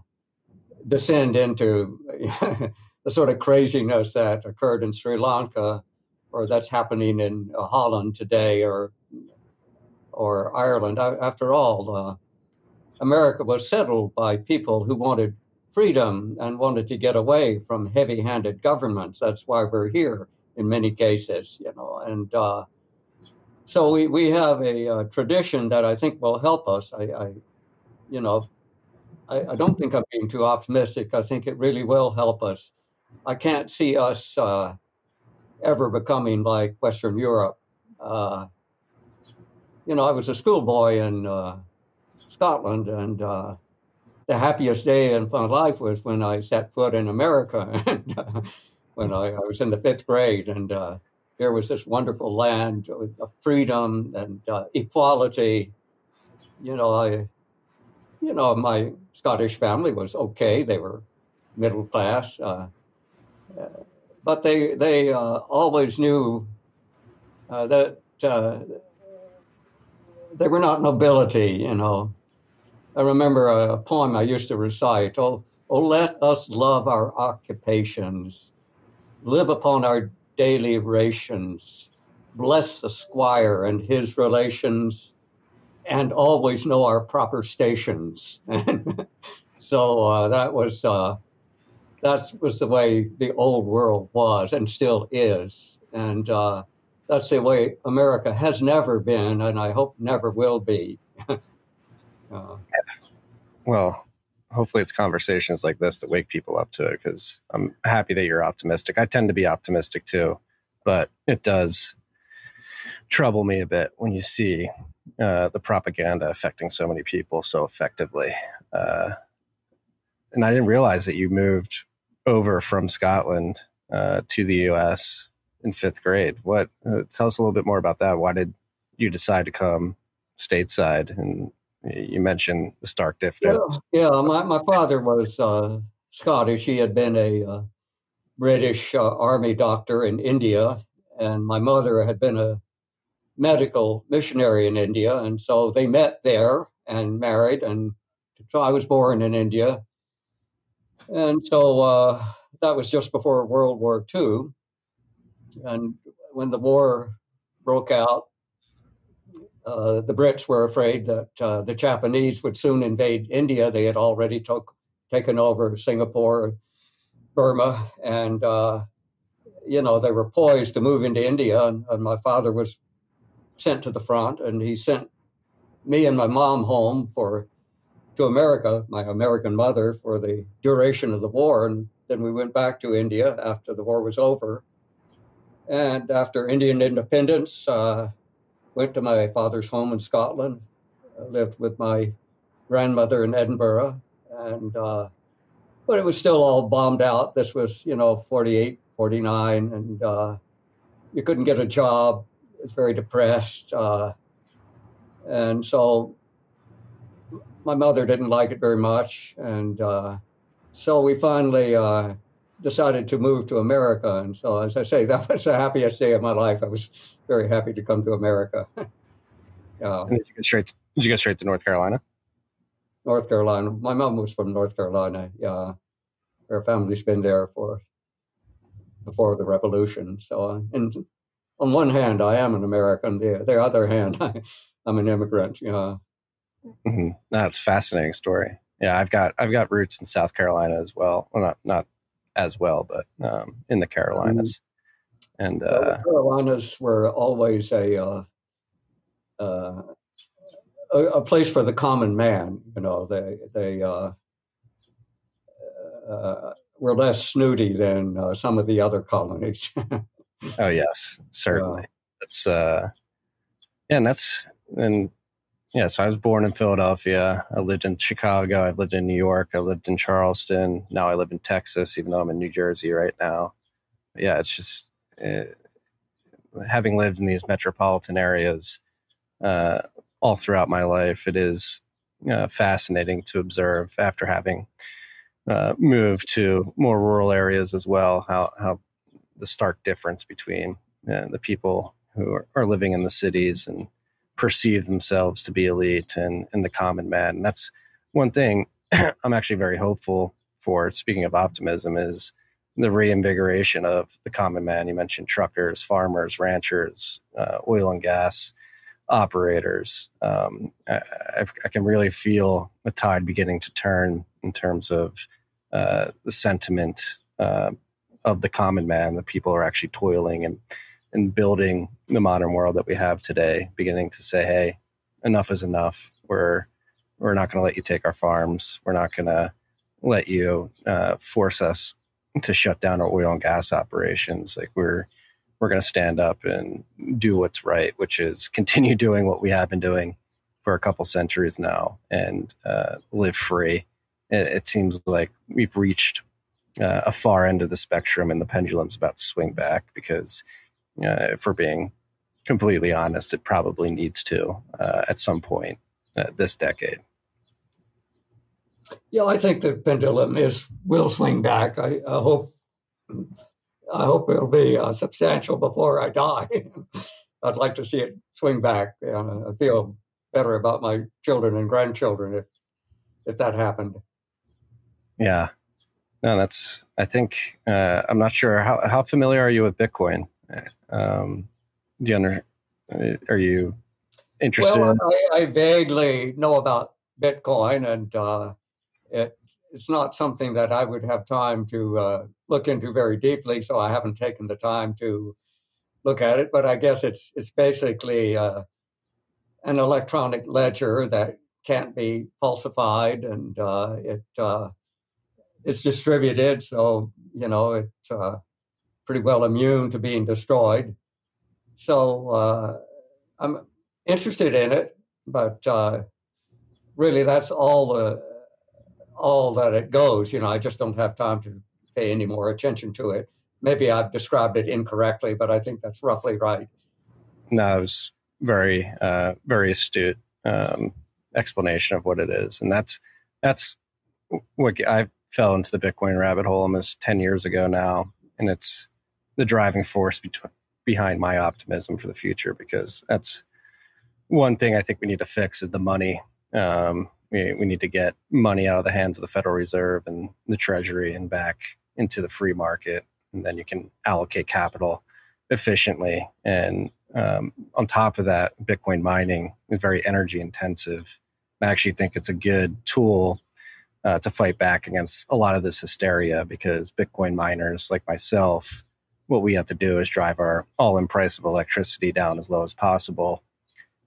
descend into the sort of craziness that occurred in Sri Lanka or that's happening in uh, Holland today or or Ireland. After all, uh, America was settled by people who wanted freedom and wanted to get away from heavy-handed governments. That's why we're here in many cases, you know. And uh, so we, we have a, a, tradition that I think will help us. I, I you know, I, I, don't think I'm being too optimistic. I think it really will help us. I can't see us uh, ever becoming like Western Europe. Uh, you know, I was a schoolboy in uh, Scotland, and uh, the happiest day in my life was when I set foot in America, and uh, when I, I, was in the fifth grade, and uh, there was this wonderful land with freedom and equality. You know, I, you know, my Scottish family was okay; they were middle class, but they they always knew that they were not nobility, you know. I remember a poem I used to recite Oh, oh let us love our occupations, live upon our daily rations, bless the squire and his relations, and always know our proper stations. so uh, that was uh, that was the way the old world was and still is, and uh, that's the way America has never been, and I hope never will be. Uh, well, hopefully it's conversations like this that wake people up to it because I'm happy that you're optimistic. I tend to be optimistic too, but it does trouble me a bit when you see uh, the propaganda affecting so many people so effectively. Uh, and I didn't realize that you moved over from Scotland uh, to the U.S. in fifth grade. What? Uh, tell us a little bit more about that. Why did you decide to come stateside and you mentioned the stark difference. Yeah, yeah my, my father was uh, Scottish. He had been a uh, British uh, army doctor in India, and my mother had been a medical missionary in India. And so they met there and married. And so I was born in India. And so uh, that was just before World War II. And when the war broke out, uh, the Brits were afraid that uh, the Japanese would soon invade India. They had already took, taken over Singapore, Burma, and uh, you know, they were poised to move into India, and, and my father was sent to the front, and he sent me and my mom home for to America, my American mother, for the duration of the war, and then we went back to India after the war was over. And after Indian independence, uh, went to my father's home in Scotland, I lived with my grandmother in Edinburgh, and uh, but it was still all bombed out. This was, you know, 48, 49, and uh, you couldn't get a job. It was very depressed. Uh, and so my mother didn't like it very much. And uh, so we finally uh, decided to move to America. And so, as I say, that was the happiest day of my life. I was very happy to come to America. uh, did you go straight? To, did you go straight to North Carolina? North Carolina. My mom was from North Carolina. Yeah, her family's been there for before the revolution. So, and on one hand, I am an American. The, the other hand, I, am an immigrant. Yeah, mm-hmm. that's fascinating story. Yeah, I've got I've got roots in South Carolina as well. Well, not not as well, but um, in the Carolinas. Mm-hmm. And uh, the Carolinas were always a uh, uh, a, a, place for the common man. You know, they they uh, uh, were less snooty than uh, some of the other colonies. oh yes, certainly. That's uh, yeah, and that's and yeah. So I was born in Philadelphia. I lived in Chicago. I've lived in New York. I lived in Charleston. Now I live in Texas, even though I'm in New Jersey right now. Yeah, it's just uh, having lived in these metropolitan areas uh, all throughout my life. It is uh, fascinating to observe after having uh, moved to more rural areas as well. How how the stark difference between uh, the people who are, are, living in the cities and perceive themselves to be elite and, and the common man. And that's one thing I'm actually very hopeful for. Speaking of optimism, is the reinvigoration of the common man. You mentioned truckers, farmers, ranchers, uh, oil and gas operators. Um, I, I, can really feel the tide beginning to turn in terms of uh, the sentiment uh, of the common man. The people are actually toiling and and building the modern world that we have today. Beginning to say, "Hey, enough is enough. We're we're not going to let you take our farms. We're not going to let you uh, force us to shut down our oil and gas operations. Like we're we're going to stand up and do what's right, which is continue doing what we have been doing for a couple centuries now and uh, live free. It, it, seems like we've reached uh, a far end of the spectrum and the pendulum's about to swing back because, uh, if we're being completely honest, it probably needs to uh, at some point uh, this decade. Yeah, I think the pendulum is will swing back. I, I hope I hope it'll be uh, substantial before I die. I'd like to see it swing back. I feel better about my children and grandchildren if if that happened. Yeah, no, that's. I think uh, I'm not sure how how familiar are you with Bitcoin. Um, do you under, are you interested? Well, I, I vaguely know about Bitcoin, and uh, it it's not something that I would have time to uh, look into very deeply. So I haven't taken the time to look at it. But I guess it's it's basically uh, an electronic ledger that can't be falsified, and uh, it uh, it's distributed. So you know it uh, pretty well immune to being destroyed. So uh, I'm interested in it, but really that's all the all that it goes. You know, I just don't have time to pay any more attention to it. Maybe I've described it incorrectly, but I think that's roughly right. No, it was very, uh, very astute um, explanation of what it is, and that's that's what I fell into the Bitcoin rabbit hole almost ten years ago now, and it's the driving force between, behind my optimism for the future because that's one thing I think we need to fix is the money. Um, we, we need to get money out of the hands of the Federal Reserve and the Treasury and back into the free market. And then you can allocate capital efficiently. And um, on top of that, Bitcoin mining is very energy intensive. I actually think it's a good tool uh, to fight back against a lot of this hysteria because Bitcoin miners like myself what we have to do is drive our all-in price of electricity down as low as possible.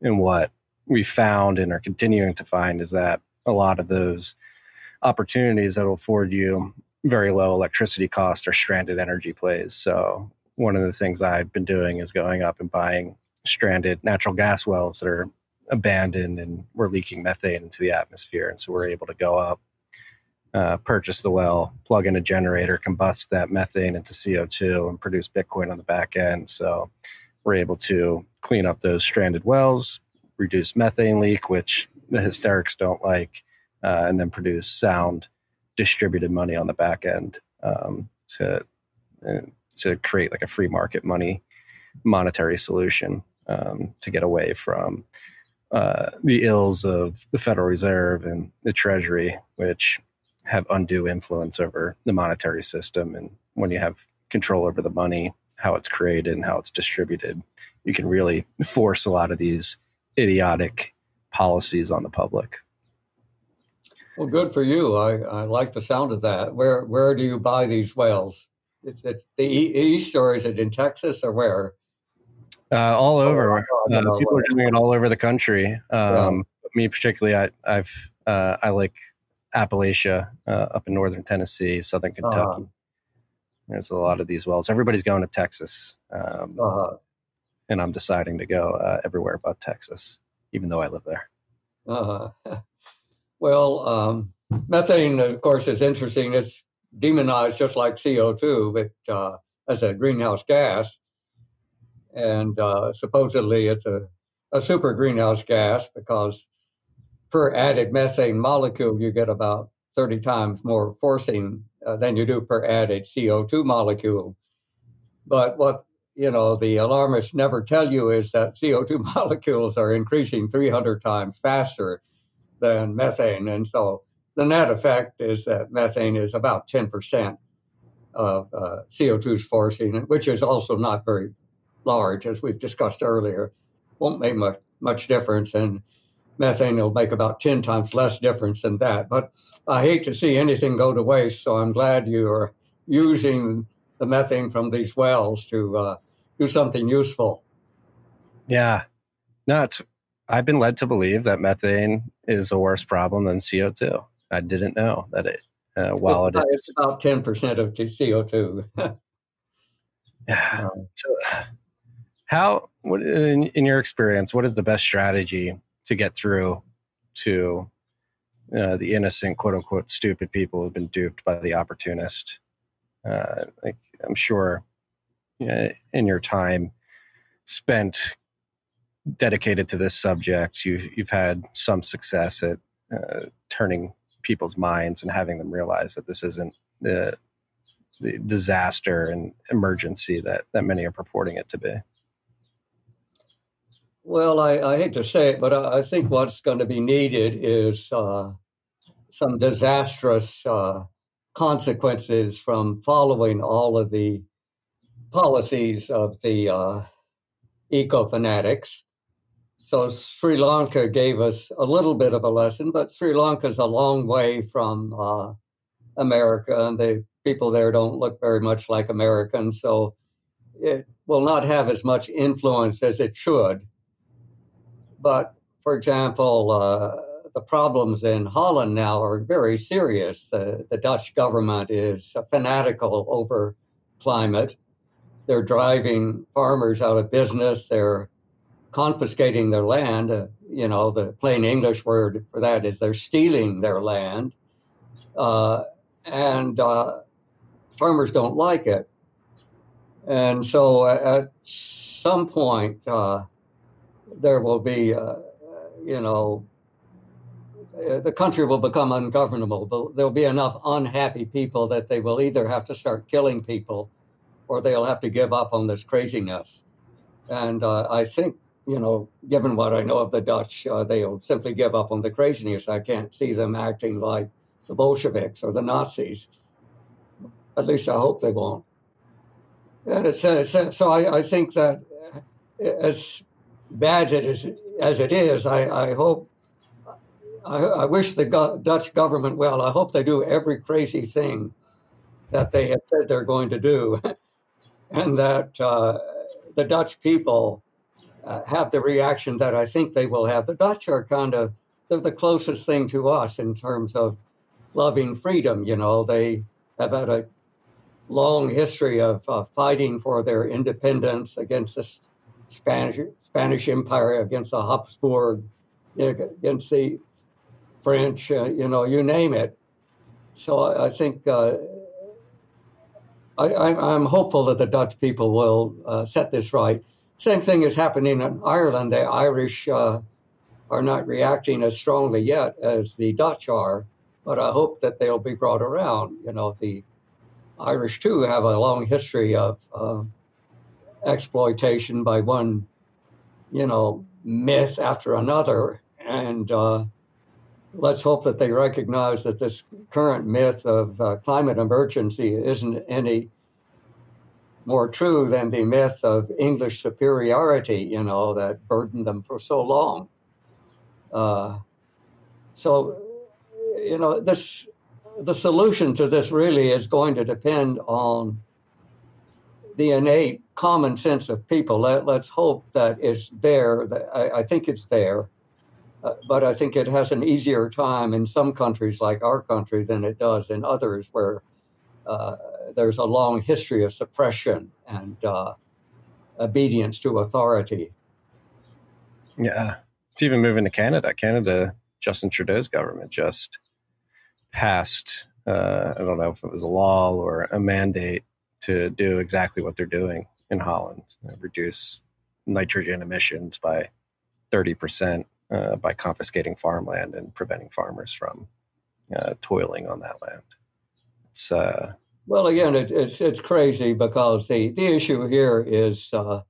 And what we found and are continuing to find is that a lot of those opportunities that will afford you very low electricity costs are stranded energy plays. So one of the things I've been doing is going up and buying stranded natural gas wells that are abandoned and we're leaking methane into the atmosphere. And so we're able to go up, uh, purchase the well, plug in a generator, combust that methane into CO2 and produce Bitcoin on the back end. So we're able to clean up those stranded wells, reduce methane leak, which the hysterics don't like, uh, and then produce sound distributed money on the back end um, to uh, to create like a free market money monetary solution um, to get away from uh, the ills of the Federal Reserve and the Treasury, which have undue influence over the monetary system. And when you have control over the money, how it's created and how it's distributed, you can really force a lot of these idiotic policies on the public. Well, good for you. I, I like the sound of that. Where where do you buy these whales? It's, it's the east, or is it in Texas, or where? Uh, all over. Uh, people are doing it all over the country. Um, yeah. Me particularly, I, I've uh, I like Appalachia uh, up in northern Tennessee, southern uh-huh. Kentucky. Uh-huh. There's a lot of these wells. Everybody's going to Texas, um, uh-huh. and I'm deciding to go uh, everywhere but Texas, even though I live there. Uh-huh. Well, um, methane, of course, is interesting. It's demonized just like CO2, but uh, as a greenhouse gas. And uh, supposedly it's a, a super greenhouse gas because per added methane molecule, you get about 30 times more forcing uh, than you do per added CO2 molecule. But what you know the alarmists never tell you is that CO2 molecules are increasing 300 times faster than methane. And so the net effect is that methane is about 10% of uh, CO2's forcing, which is also not very large, as we've discussed earlier. Won't make much, much difference, and methane will make about 10 times less difference than that. But I hate to see anything go to waste, so I'm glad you are using the methane from these wells to uh, do something useful. Yeah. No, it's I've been led to believe that methane is a worse problem than CO2. I didn't know that it, uh, while it's, it is. It's about 10% of CO2. yeah. So, how, what, in, in, your experience, what is the best strategy to get through to uh, the innocent, quote unquote, stupid people who've been duped by the opportunist? Uh, like, I'm sure in your time spent dedicated to this subject, you've you've had some success at uh, turning people's minds and having them realize that this isn't the the disaster and emergency that that many are purporting it to be. Well, I, I hate to say it, but I, I, think what's going to be needed is uh, some disastrous uh, consequences from following all of the policies of the uh, eco fanatics so Sri Lanka gave us a little bit of a lesson, but Sri Lanka is a long way from uh, America, and the people there don't look very much like Americans. So it will not have as much influence as it should. But for example, uh, the problems in Holland now are very serious. The, the Dutch government is fanatical over climate. They're driving farmers out of business. They're confiscating their land. Uh, you know, the plain English word for that is they're stealing their land. Uh, and uh, farmers don't like it. And so at some point, uh, there will be, uh, you know, the country will become ungovernable. But there'll be enough unhappy people that they will either have to start killing people or they'll have to give up on this craziness. And uh, I think you know, given what I know of the Dutch, uh, they'll simply give up on the craziness. I can't see them acting like the Bolsheviks or the Nazis. At least I hope they won't. And it's, uh, so I, I, think that as bad as it is, as it is I, I hope, I, I wish the go- Dutch government well. I hope they do every crazy thing that they have said they're going to do. and that uh, the Dutch people uh, have the reaction that I think they will have. The Dutch are kind of they're the closest thing to us in terms of loving freedom. You know, they have had a long history of uh, fighting for their independence against the Spanish Spanish Empire, against the Habsburg, against the French. Uh, you know, you name it. So I, I think. Uh, I, am hopeful that the Dutch people will uh, set this right. Same thing is happening in Ireland. The Irish uh, are not reacting as strongly yet as the Dutch are, but I hope that they'll be brought around. You know, the Irish too have a long history of exploitation by one, you know, myth after another, and uh, let's hope that they recognize that this current myth of uh, climate emergency isn't any more true than the myth of English superiority, you know, that burdened them for so long. Uh, so, you know, this the solution to this really is going to depend on the innate common sense of people. Let, us hope that it's there. I, I think it's there, uh, but I think it has an easier time in some countries like our country than it does in others where uh, there's a long history of suppression and uh, obedience to authority. Yeah. It's even moving to Canada. Canada, Justin Trudeau's government just passed, uh, I don't know if it was a law or a mandate to do exactly what they're doing in Holland, uh, reduce nitrogen emissions by 30% uh, by confiscating farmland and preventing farmers from uh, toiling on that land. It's uh, well, again, it, it's it's crazy because the the issue here is uh,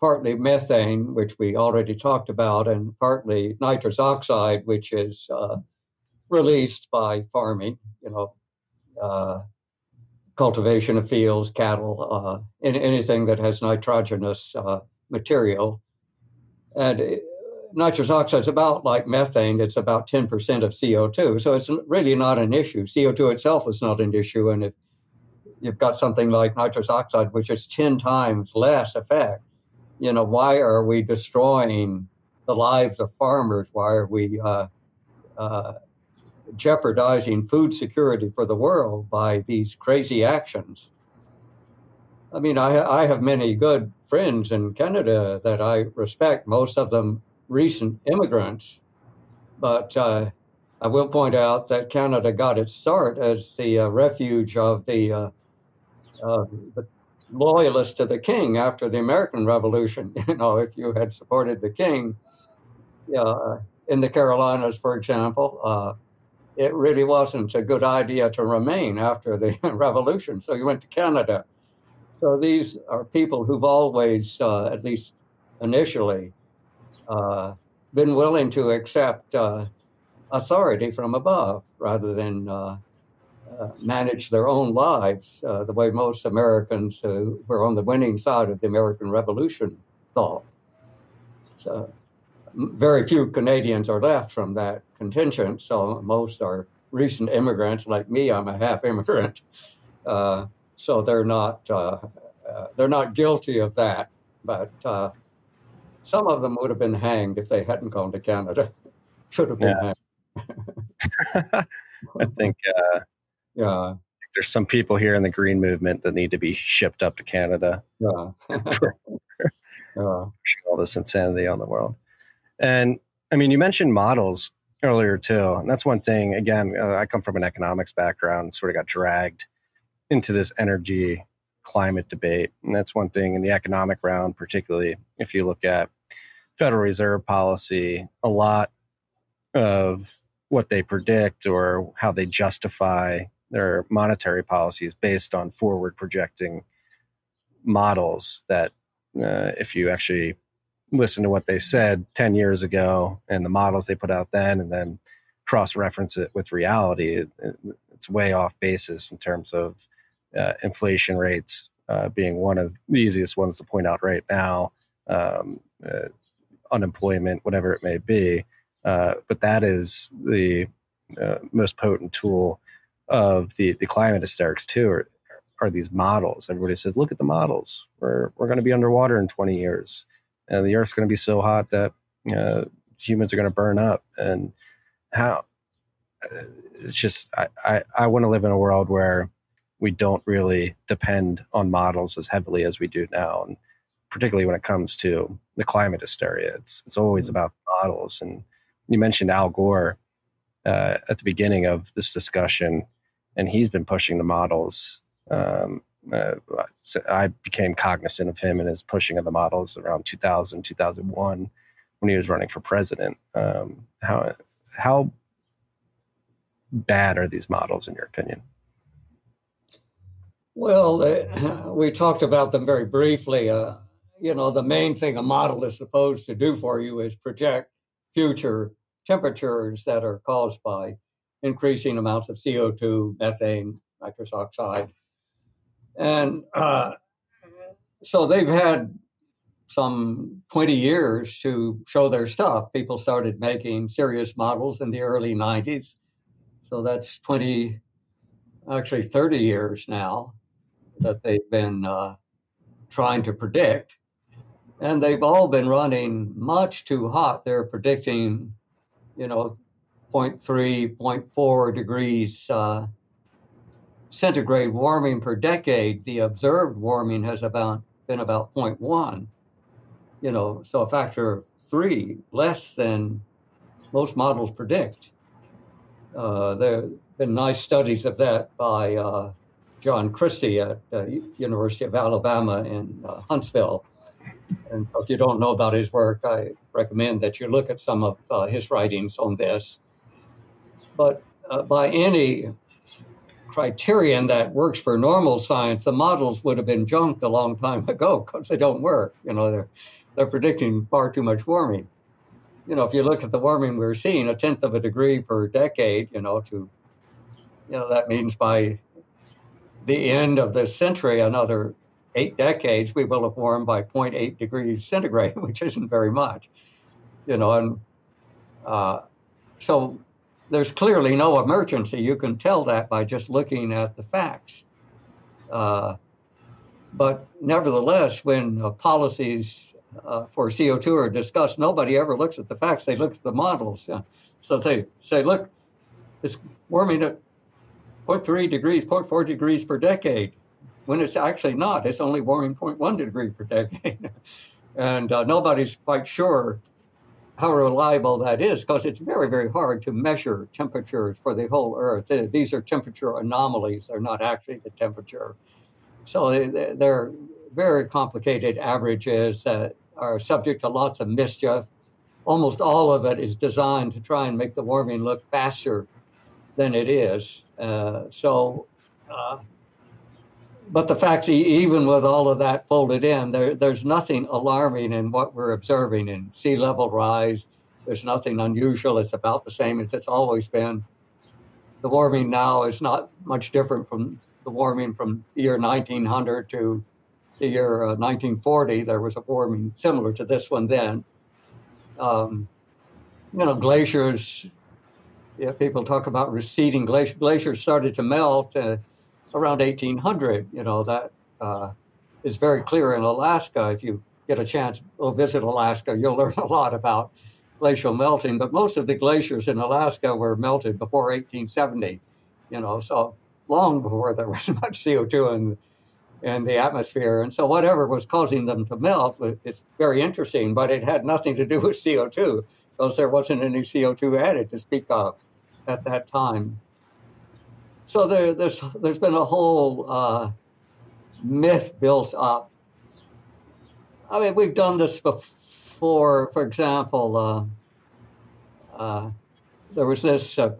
partly methane, which we already talked about, and partly nitrous oxide, which is uh, released by farming, you know, cultivation of fields, cattle, uh, anything that has nitrogenous uh, material. And it, nitrous oxide is about like methane, it's about 10% of CO2. So it's really not an issue. CO2 itself is not an issue. And if you've got something like nitrous oxide, which is 10 times less effect, you know, why are we destroying the lives of farmers? Why are we uh, uh, jeopardizing food security for the world by these crazy actions? I mean, I, I have many good friends in Canada that I respect, most of them recent immigrants. But uh, I will point out that Canada got its start as the uh, refuge of the, uh, the loyalist to the king after the American Revolution. You know, if you had supported the king in the Carolinas, for example, uh, it really wasn't a good idea to remain after the revolution. So you went to Canada. So these are people who've always, uh, at least initially, uh, been willing to accept uh, authority from above rather than uh, uh, manage their own lives uh, the way most Americans who were on the winning side of the American Revolution thought. So, very few Canadians are left from that contingent. So, most are recent immigrants like me. I'm a half immigrant, uh, so they're not uh, uh, they're not guilty of that. But some of them would have been hanged if they hadn't gone to Canada. Should have been yeah. hanged. I think yeah. There's some people here in the green movement that need to be shipped up to Canada. Yeah. yeah. all this insanity on the world. And I mean, you mentioned models earlier too. And that's one thing, again, uh, I come from an economics background, sort of got dragged into this energy climate debate. And that's one thing in the economic round, particularly if you look at Federal Reserve policy, a lot of what they predict or how they justify their monetary policies based on forward projecting models that uh, if you actually listen to what they said 10 years ago and the models they put out then and then cross reference it with reality it, it, it's way off basis in terms of uh, inflation rates uh, being one of the easiest ones to point out right now um, uh, unemployment whatever it may be uh, but that is the uh, most potent tool of the, the climate hysterics too are, are these models. Everybody says, look at the models. We're we're going to be underwater in 20 years, and the Earth's going to be so hot that uh, humans are going to burn up. And how uh, it's just I I, I want to live in a world where we don't really depend on models as heavily as we do now, and particularly when it comes to the climate hysteria. It's it's always mm-hmm. about models. And you mentioned Al Gore uh, at the beginning of this discussion, and he's been pushing the models. Um, uh, I became cognizant of him and his pushing of the models around 2000, 2001 when he was running for president. Um, how how bad are these models in your opinion? Well, we talked about them very briefly. Uh, you know, the main thing a model is supposed to do for you is project future temperatures that are caused by increasing amounts of CO2, methane, nitrous oxide. And uh, so they've had some 20 years to show their stuff. People started making serious models in the early 90s. So that's 20, actually 30 years now that they've been uh, trying to predict and they've all been running much too hot. They're predicting, you know, 0.3, 0.4 degrees uh, centigrade warming per decade. The observed warming has about been about 0.1, you know, so a factor of three less than most models predict. Uh, there have been nice studies of that by uh, John Christy at uh, University of Alabama in uh, Huntsville and if you don't know about his work, I recommend that you look at some of uh, his writings on this. But uh, by any criterion that works for normal science, the models would have been junked a long time ago because they don't work. You know, they're they're predicting far too much warming. You know, if you look at the warming we're seeing, a tenth of a degree per decade, you know, to you know that means by the end of this century, another eight decades, we will have warmed by 0.8 degrees centigrade, which isn't very much, you know. And uh, so there's clearly no emergency. You can tell that by just looking at the facts. Uh, but nevertheless, when uh, policies uh, for CO2 are discussed, nobody ever looks at the facts. They look at the models. So they say, look, it's warming at 0.3 degrees, 0.4 degrees per decade when it's actually not. It's only warming 0.1 degree per decade. and uh, nobody's quite sure how reliable that is because it's very, very hard to measure temperatures for the whole Earth. These are temperature anomalies, they're not actually the temperature. So they, they're very complicated averages that are subject to lots of mischief. Almost all of it is designed to try and make the warming look faster than it is. Uh, so uh, but the fact, even with all of that folded in, there, there's nothing alarming in what we're observing in sea level rise. There's nothing unusual. It's about the same as it's always been. The warming now is not much different from the warming from the year 1900 to the year uh, 1940. There was a warming similar to this one then. Um, you know, glaciers, yeah, people talk about receding glaciers. Glaciers started to melt. Uh, around 1800. You know, that uh, is very clear in Alaska. If you get a chance, to visit Alaska, you'll learn a lot about glacial melting. But most of the glaciers in Alaska were melted before 1870, you know, so long before there was much CO2 in, in the atmosphere. And so whatever was causing them to melt, it's very interesting, but it had nothing to do with CO2 because there wasn't any CO2 added to speak of at that time. So there, there's there's been a whole uh, myth built up. I mean, we've done this before. For example, uh, uh, there was this uh,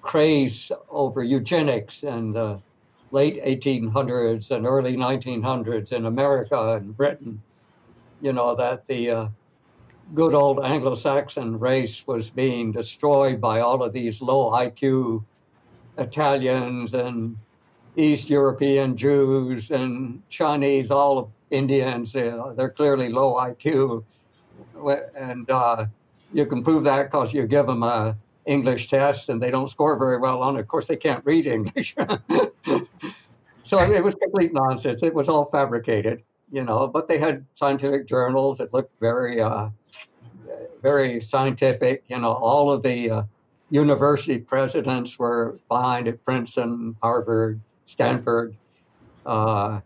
craze over eugenics in the late 1800s and early 1900s in America and Britain. You know that the uh, good old Anglo-Saxon race was being destroyed by all of these low IQ Italians and East European Jews and Chinese, all of Indians. they're clearly low IQ, and uh, you can prove that because you give them a English test and they don't score very well on it. Of course, they can't read English. so it was complete nonsense. It was all fabricated, you know. But they had scientific journals. It looked very, uh, very scientific. You know, all of the uh, university presidents were behind it: Princeton, Harvard, Stanford. Uh,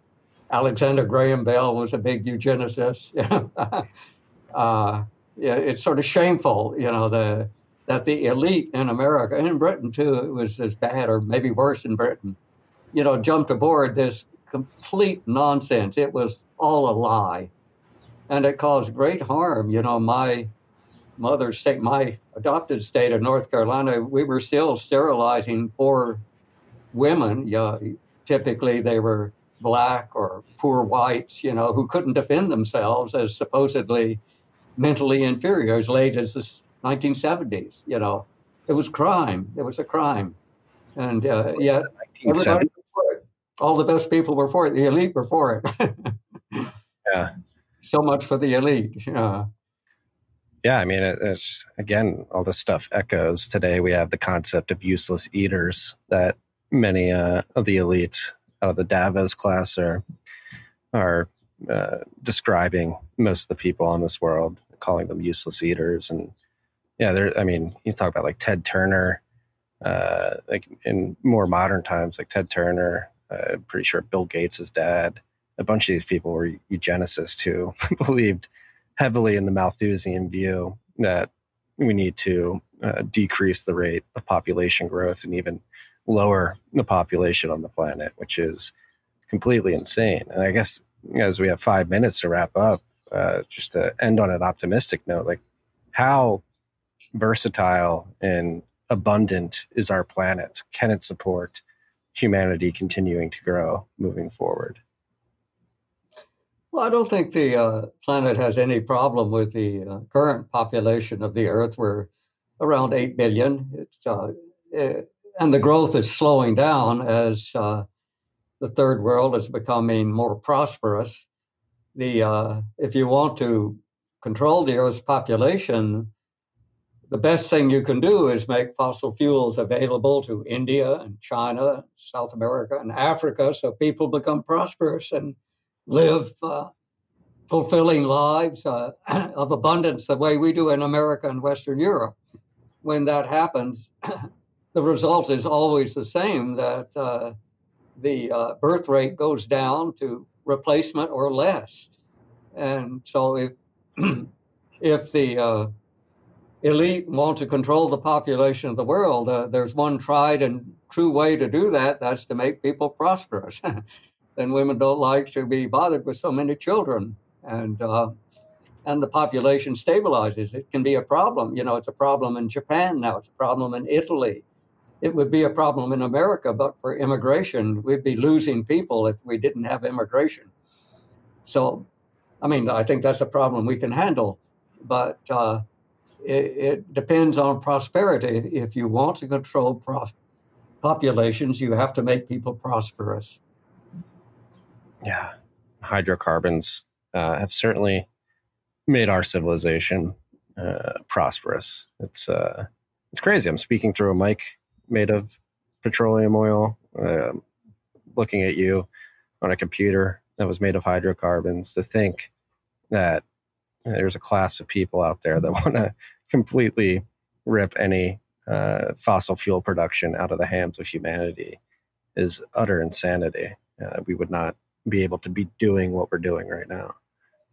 Alexander Graham Bell was a big eugenicist. uh, yeah, it's sort of shameful, you know, the that the elite in America and in Britain too, it was as bad or maybe worse in Britain, you know, jumped aboard this complete nonsense. It was all a lie, and it caused great harm. You know, my mother's state, my adopted state of North Carolina, we were still sterilizing poor women. Yeah, typically they were black or poor whites, you know, who couldn't defend themselves as supposedly mentally inferior as late as the 1970s. You know, it was crime. It was a crime, and uh, yet everybody all the best people were for it. The elite were for it. yeah. So much for the elite. Yeah. Yeah, I mean, it's again, all this stuff echoes today. We have the concept of useless eaters that many uh, of the elites out of the Davos class are are uh, describing most of the people in this world, calling them useless eaters. And yeah, there. I mean, you talk about like Ted Turner, uh, like in more modern times, like Ted Turner. Uh, I'm pretty sure Bill Gates' dad. A bunch of these people were eugenicists who believed heavily in the Malthusian view that we need to uh, decrease the rate of population growth and even lower the population on the planet, which is completely insane. And I guess as we have five minutes to wrap up, uh, just to end on an optimistic note, like how versatile and abundant is our planet? Can it support humanity continuing to grow moving forward? Well, I don't think the uh, planet has any problem with the uh, current population of the Earth. We're around 8 billion. It's, uh, it, and the growth is slowing down as uh, the third world is becoming more prosperous. The uh, if you want to control the Earth's population, the best thing you can do is make fossil fuels available to India and China, South America, and Africa, so people become prosperous and live uh, fulfilling lives uh, of abundance the way we do in America and Western Europe. When that happens, the result is always the same that uh, the uh, birth rate goes down to replacement or less. And so if if the uh, elite want to control the population of the world, uh, there's one tried and true way to do that. That's to make people prosperous. then women don't like to be bothered with so many children, and uh, and the population stabilizes. It can be a problem. You know, it's a problem in Japan now. It's a problem in Italy it would be a problem in America, but for immigration, we'd be losing people if we didn't have immigration. So, I mean, I think that's a problem we can handle, but uh, it, it, depends on prosperity. If you want to control pro- populations, you have to make people prosperous. Yeah, hydrocarbons uh, have certainly made our civilization uh, prosperous. It's uh, it's crazy. I'm speaking through a mic made of petroleum oil, uh, looking at you on a computer that was made of hydrocarbons, to think that there's a class of people out there that want to completely rip any uh, fossil fuel production out of the hands of humanity is utter insanity. Uh, we would not be able to be doing what we're doing right now.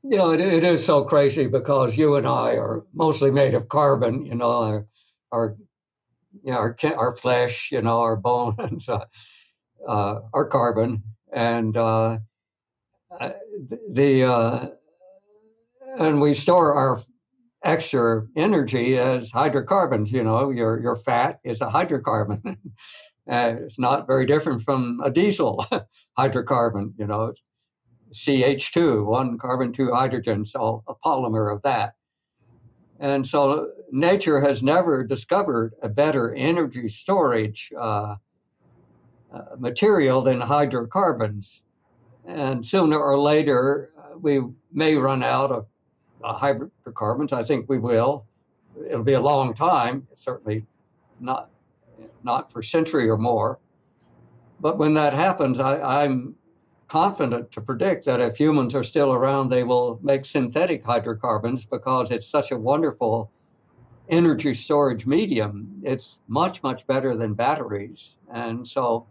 You know, it, it is so crazy because you and I are mostly made of carbon. You know, our, our you know, our our flesh, you know, our bones, uh, uh, our carbon, and uh, uh the uh, and we store our extra energy as hydrocarbons. You know, your your fat is a hydrocarbon. it's not very different from a diesel hydrocarbon. You know, CH2, one carbon, two hydrogen, so a polymer of that. And so nature has never discovered a better energy storage uh, uh, material than hydrocarbons. And sooner or later, uh, we may run out of uh, hydrocarbons. I think we will. It'll be a long time, certainly not, not for a century or more. But when that happens, I, I'm confident to predict that if humans are still around, they will make synthetic hydrocarbons because it's such a wonderful energy storage medium. It's much, much better than batteries. And so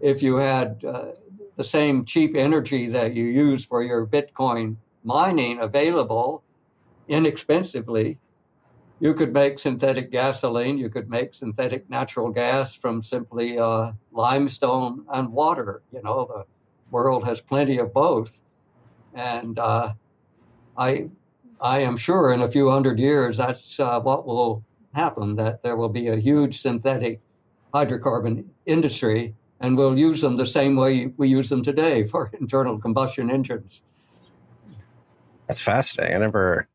if you had uh, the same cheap energy that you use for your Bitcoin mining available inexpensively, you could make synthetic gasoline, you could make synthetic natural gas from simply uh, limestone and water. You know, the world has plenty of both. And uh, I, I am sure in a few hundred years that's uh, what will happen, that there will be a huge synthetic hydrocarbon industry, and we'll use them the same way we use them today for internal combustion engines. That's fascinating. I never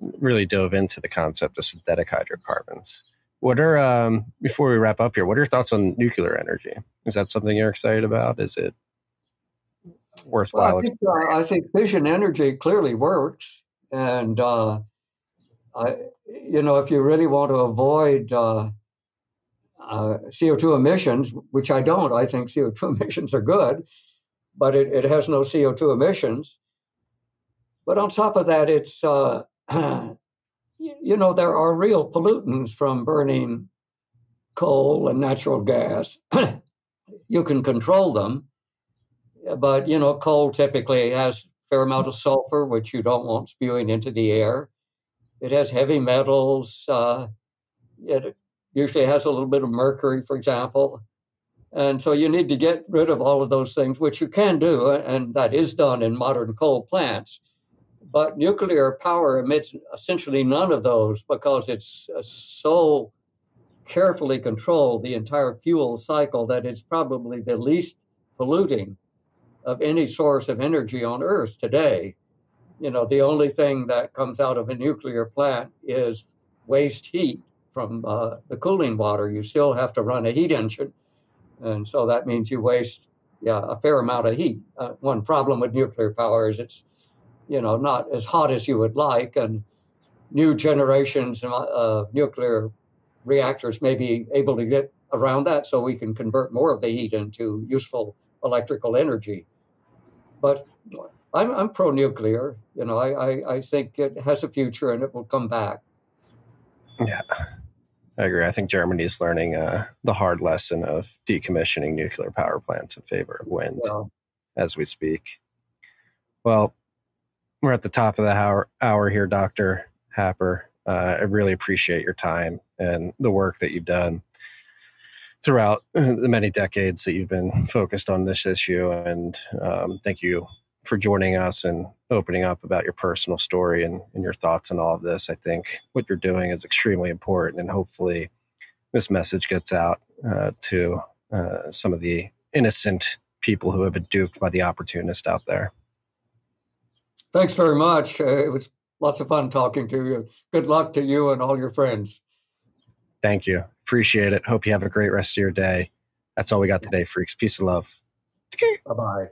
really dove into the concept of synthetic hydrocarbons. What are um, before we wrap up here? What are your thoughts on nuclear energy? Is that something you're excited about? Is it worthwhile? Well, I, think, uh, I, think, fission energy clearly works, and uh, I, you know, if you really want to avoid uh, uh CO2 emissions, which I don't, I think CO2 emissions are good, but it, it has no CO2 emissions. But on top of that, it's uh, you know, there are real pollutants from burning coal and natural gas. you can control them, but you know, coal typically has fair amount of sulfur, which you don't want spewing into the air. It has heavy metals. Uh, it usually has a little bit of mercury, for example. And so you need to get rid of all of those things, which you can do, and that is done in modern coal plants. But nuclear power emits essentially none of those because it's uh, so carefully controlled, the entire fuel cycle, that it's probably the least polluting of any source of energy on Earth today. You know, the only thing that comes out of a nuclear plant is waste heat from uh, the cooling water. You still have to run a heat engine. And so that means you waste yeah, a fair amount of heat. Uh, one problem with nuclear power is it's you know, not as hot as you would like, and new generations of nuclear reactors may be able to get around that so we can convert more of the heat into useful electrical energy. But I'm, I'm pro nuclear. You know, I, I, I, think it has a future and it will come back. Yeah, I agree. I think Germany is learning uh, the hard lesson of decommissioning nuclear power plants in favor of wind as we speak. Well, we're at the top of the hour, hour here, Dr. Happer. Uh, I really appreciate your time and the work that you've done throughout the many decades that you've been focused on this issue. And um, thank you for joining us and opening up about your personal story and, and your thoughts on all of this. I think what you're doing is extremely important, and hopefully, this message gets out uh, to uh, some of the innocent people who have been duped by the opportunist out there. Thanks very much. Uh, it was lots of fun talking to you. Good luck to you and all your friends. Thank you. Appreciate it. Hope you have a great rest of your day. That's all we got today, freaks. Peace and love. Okay. Bye bye.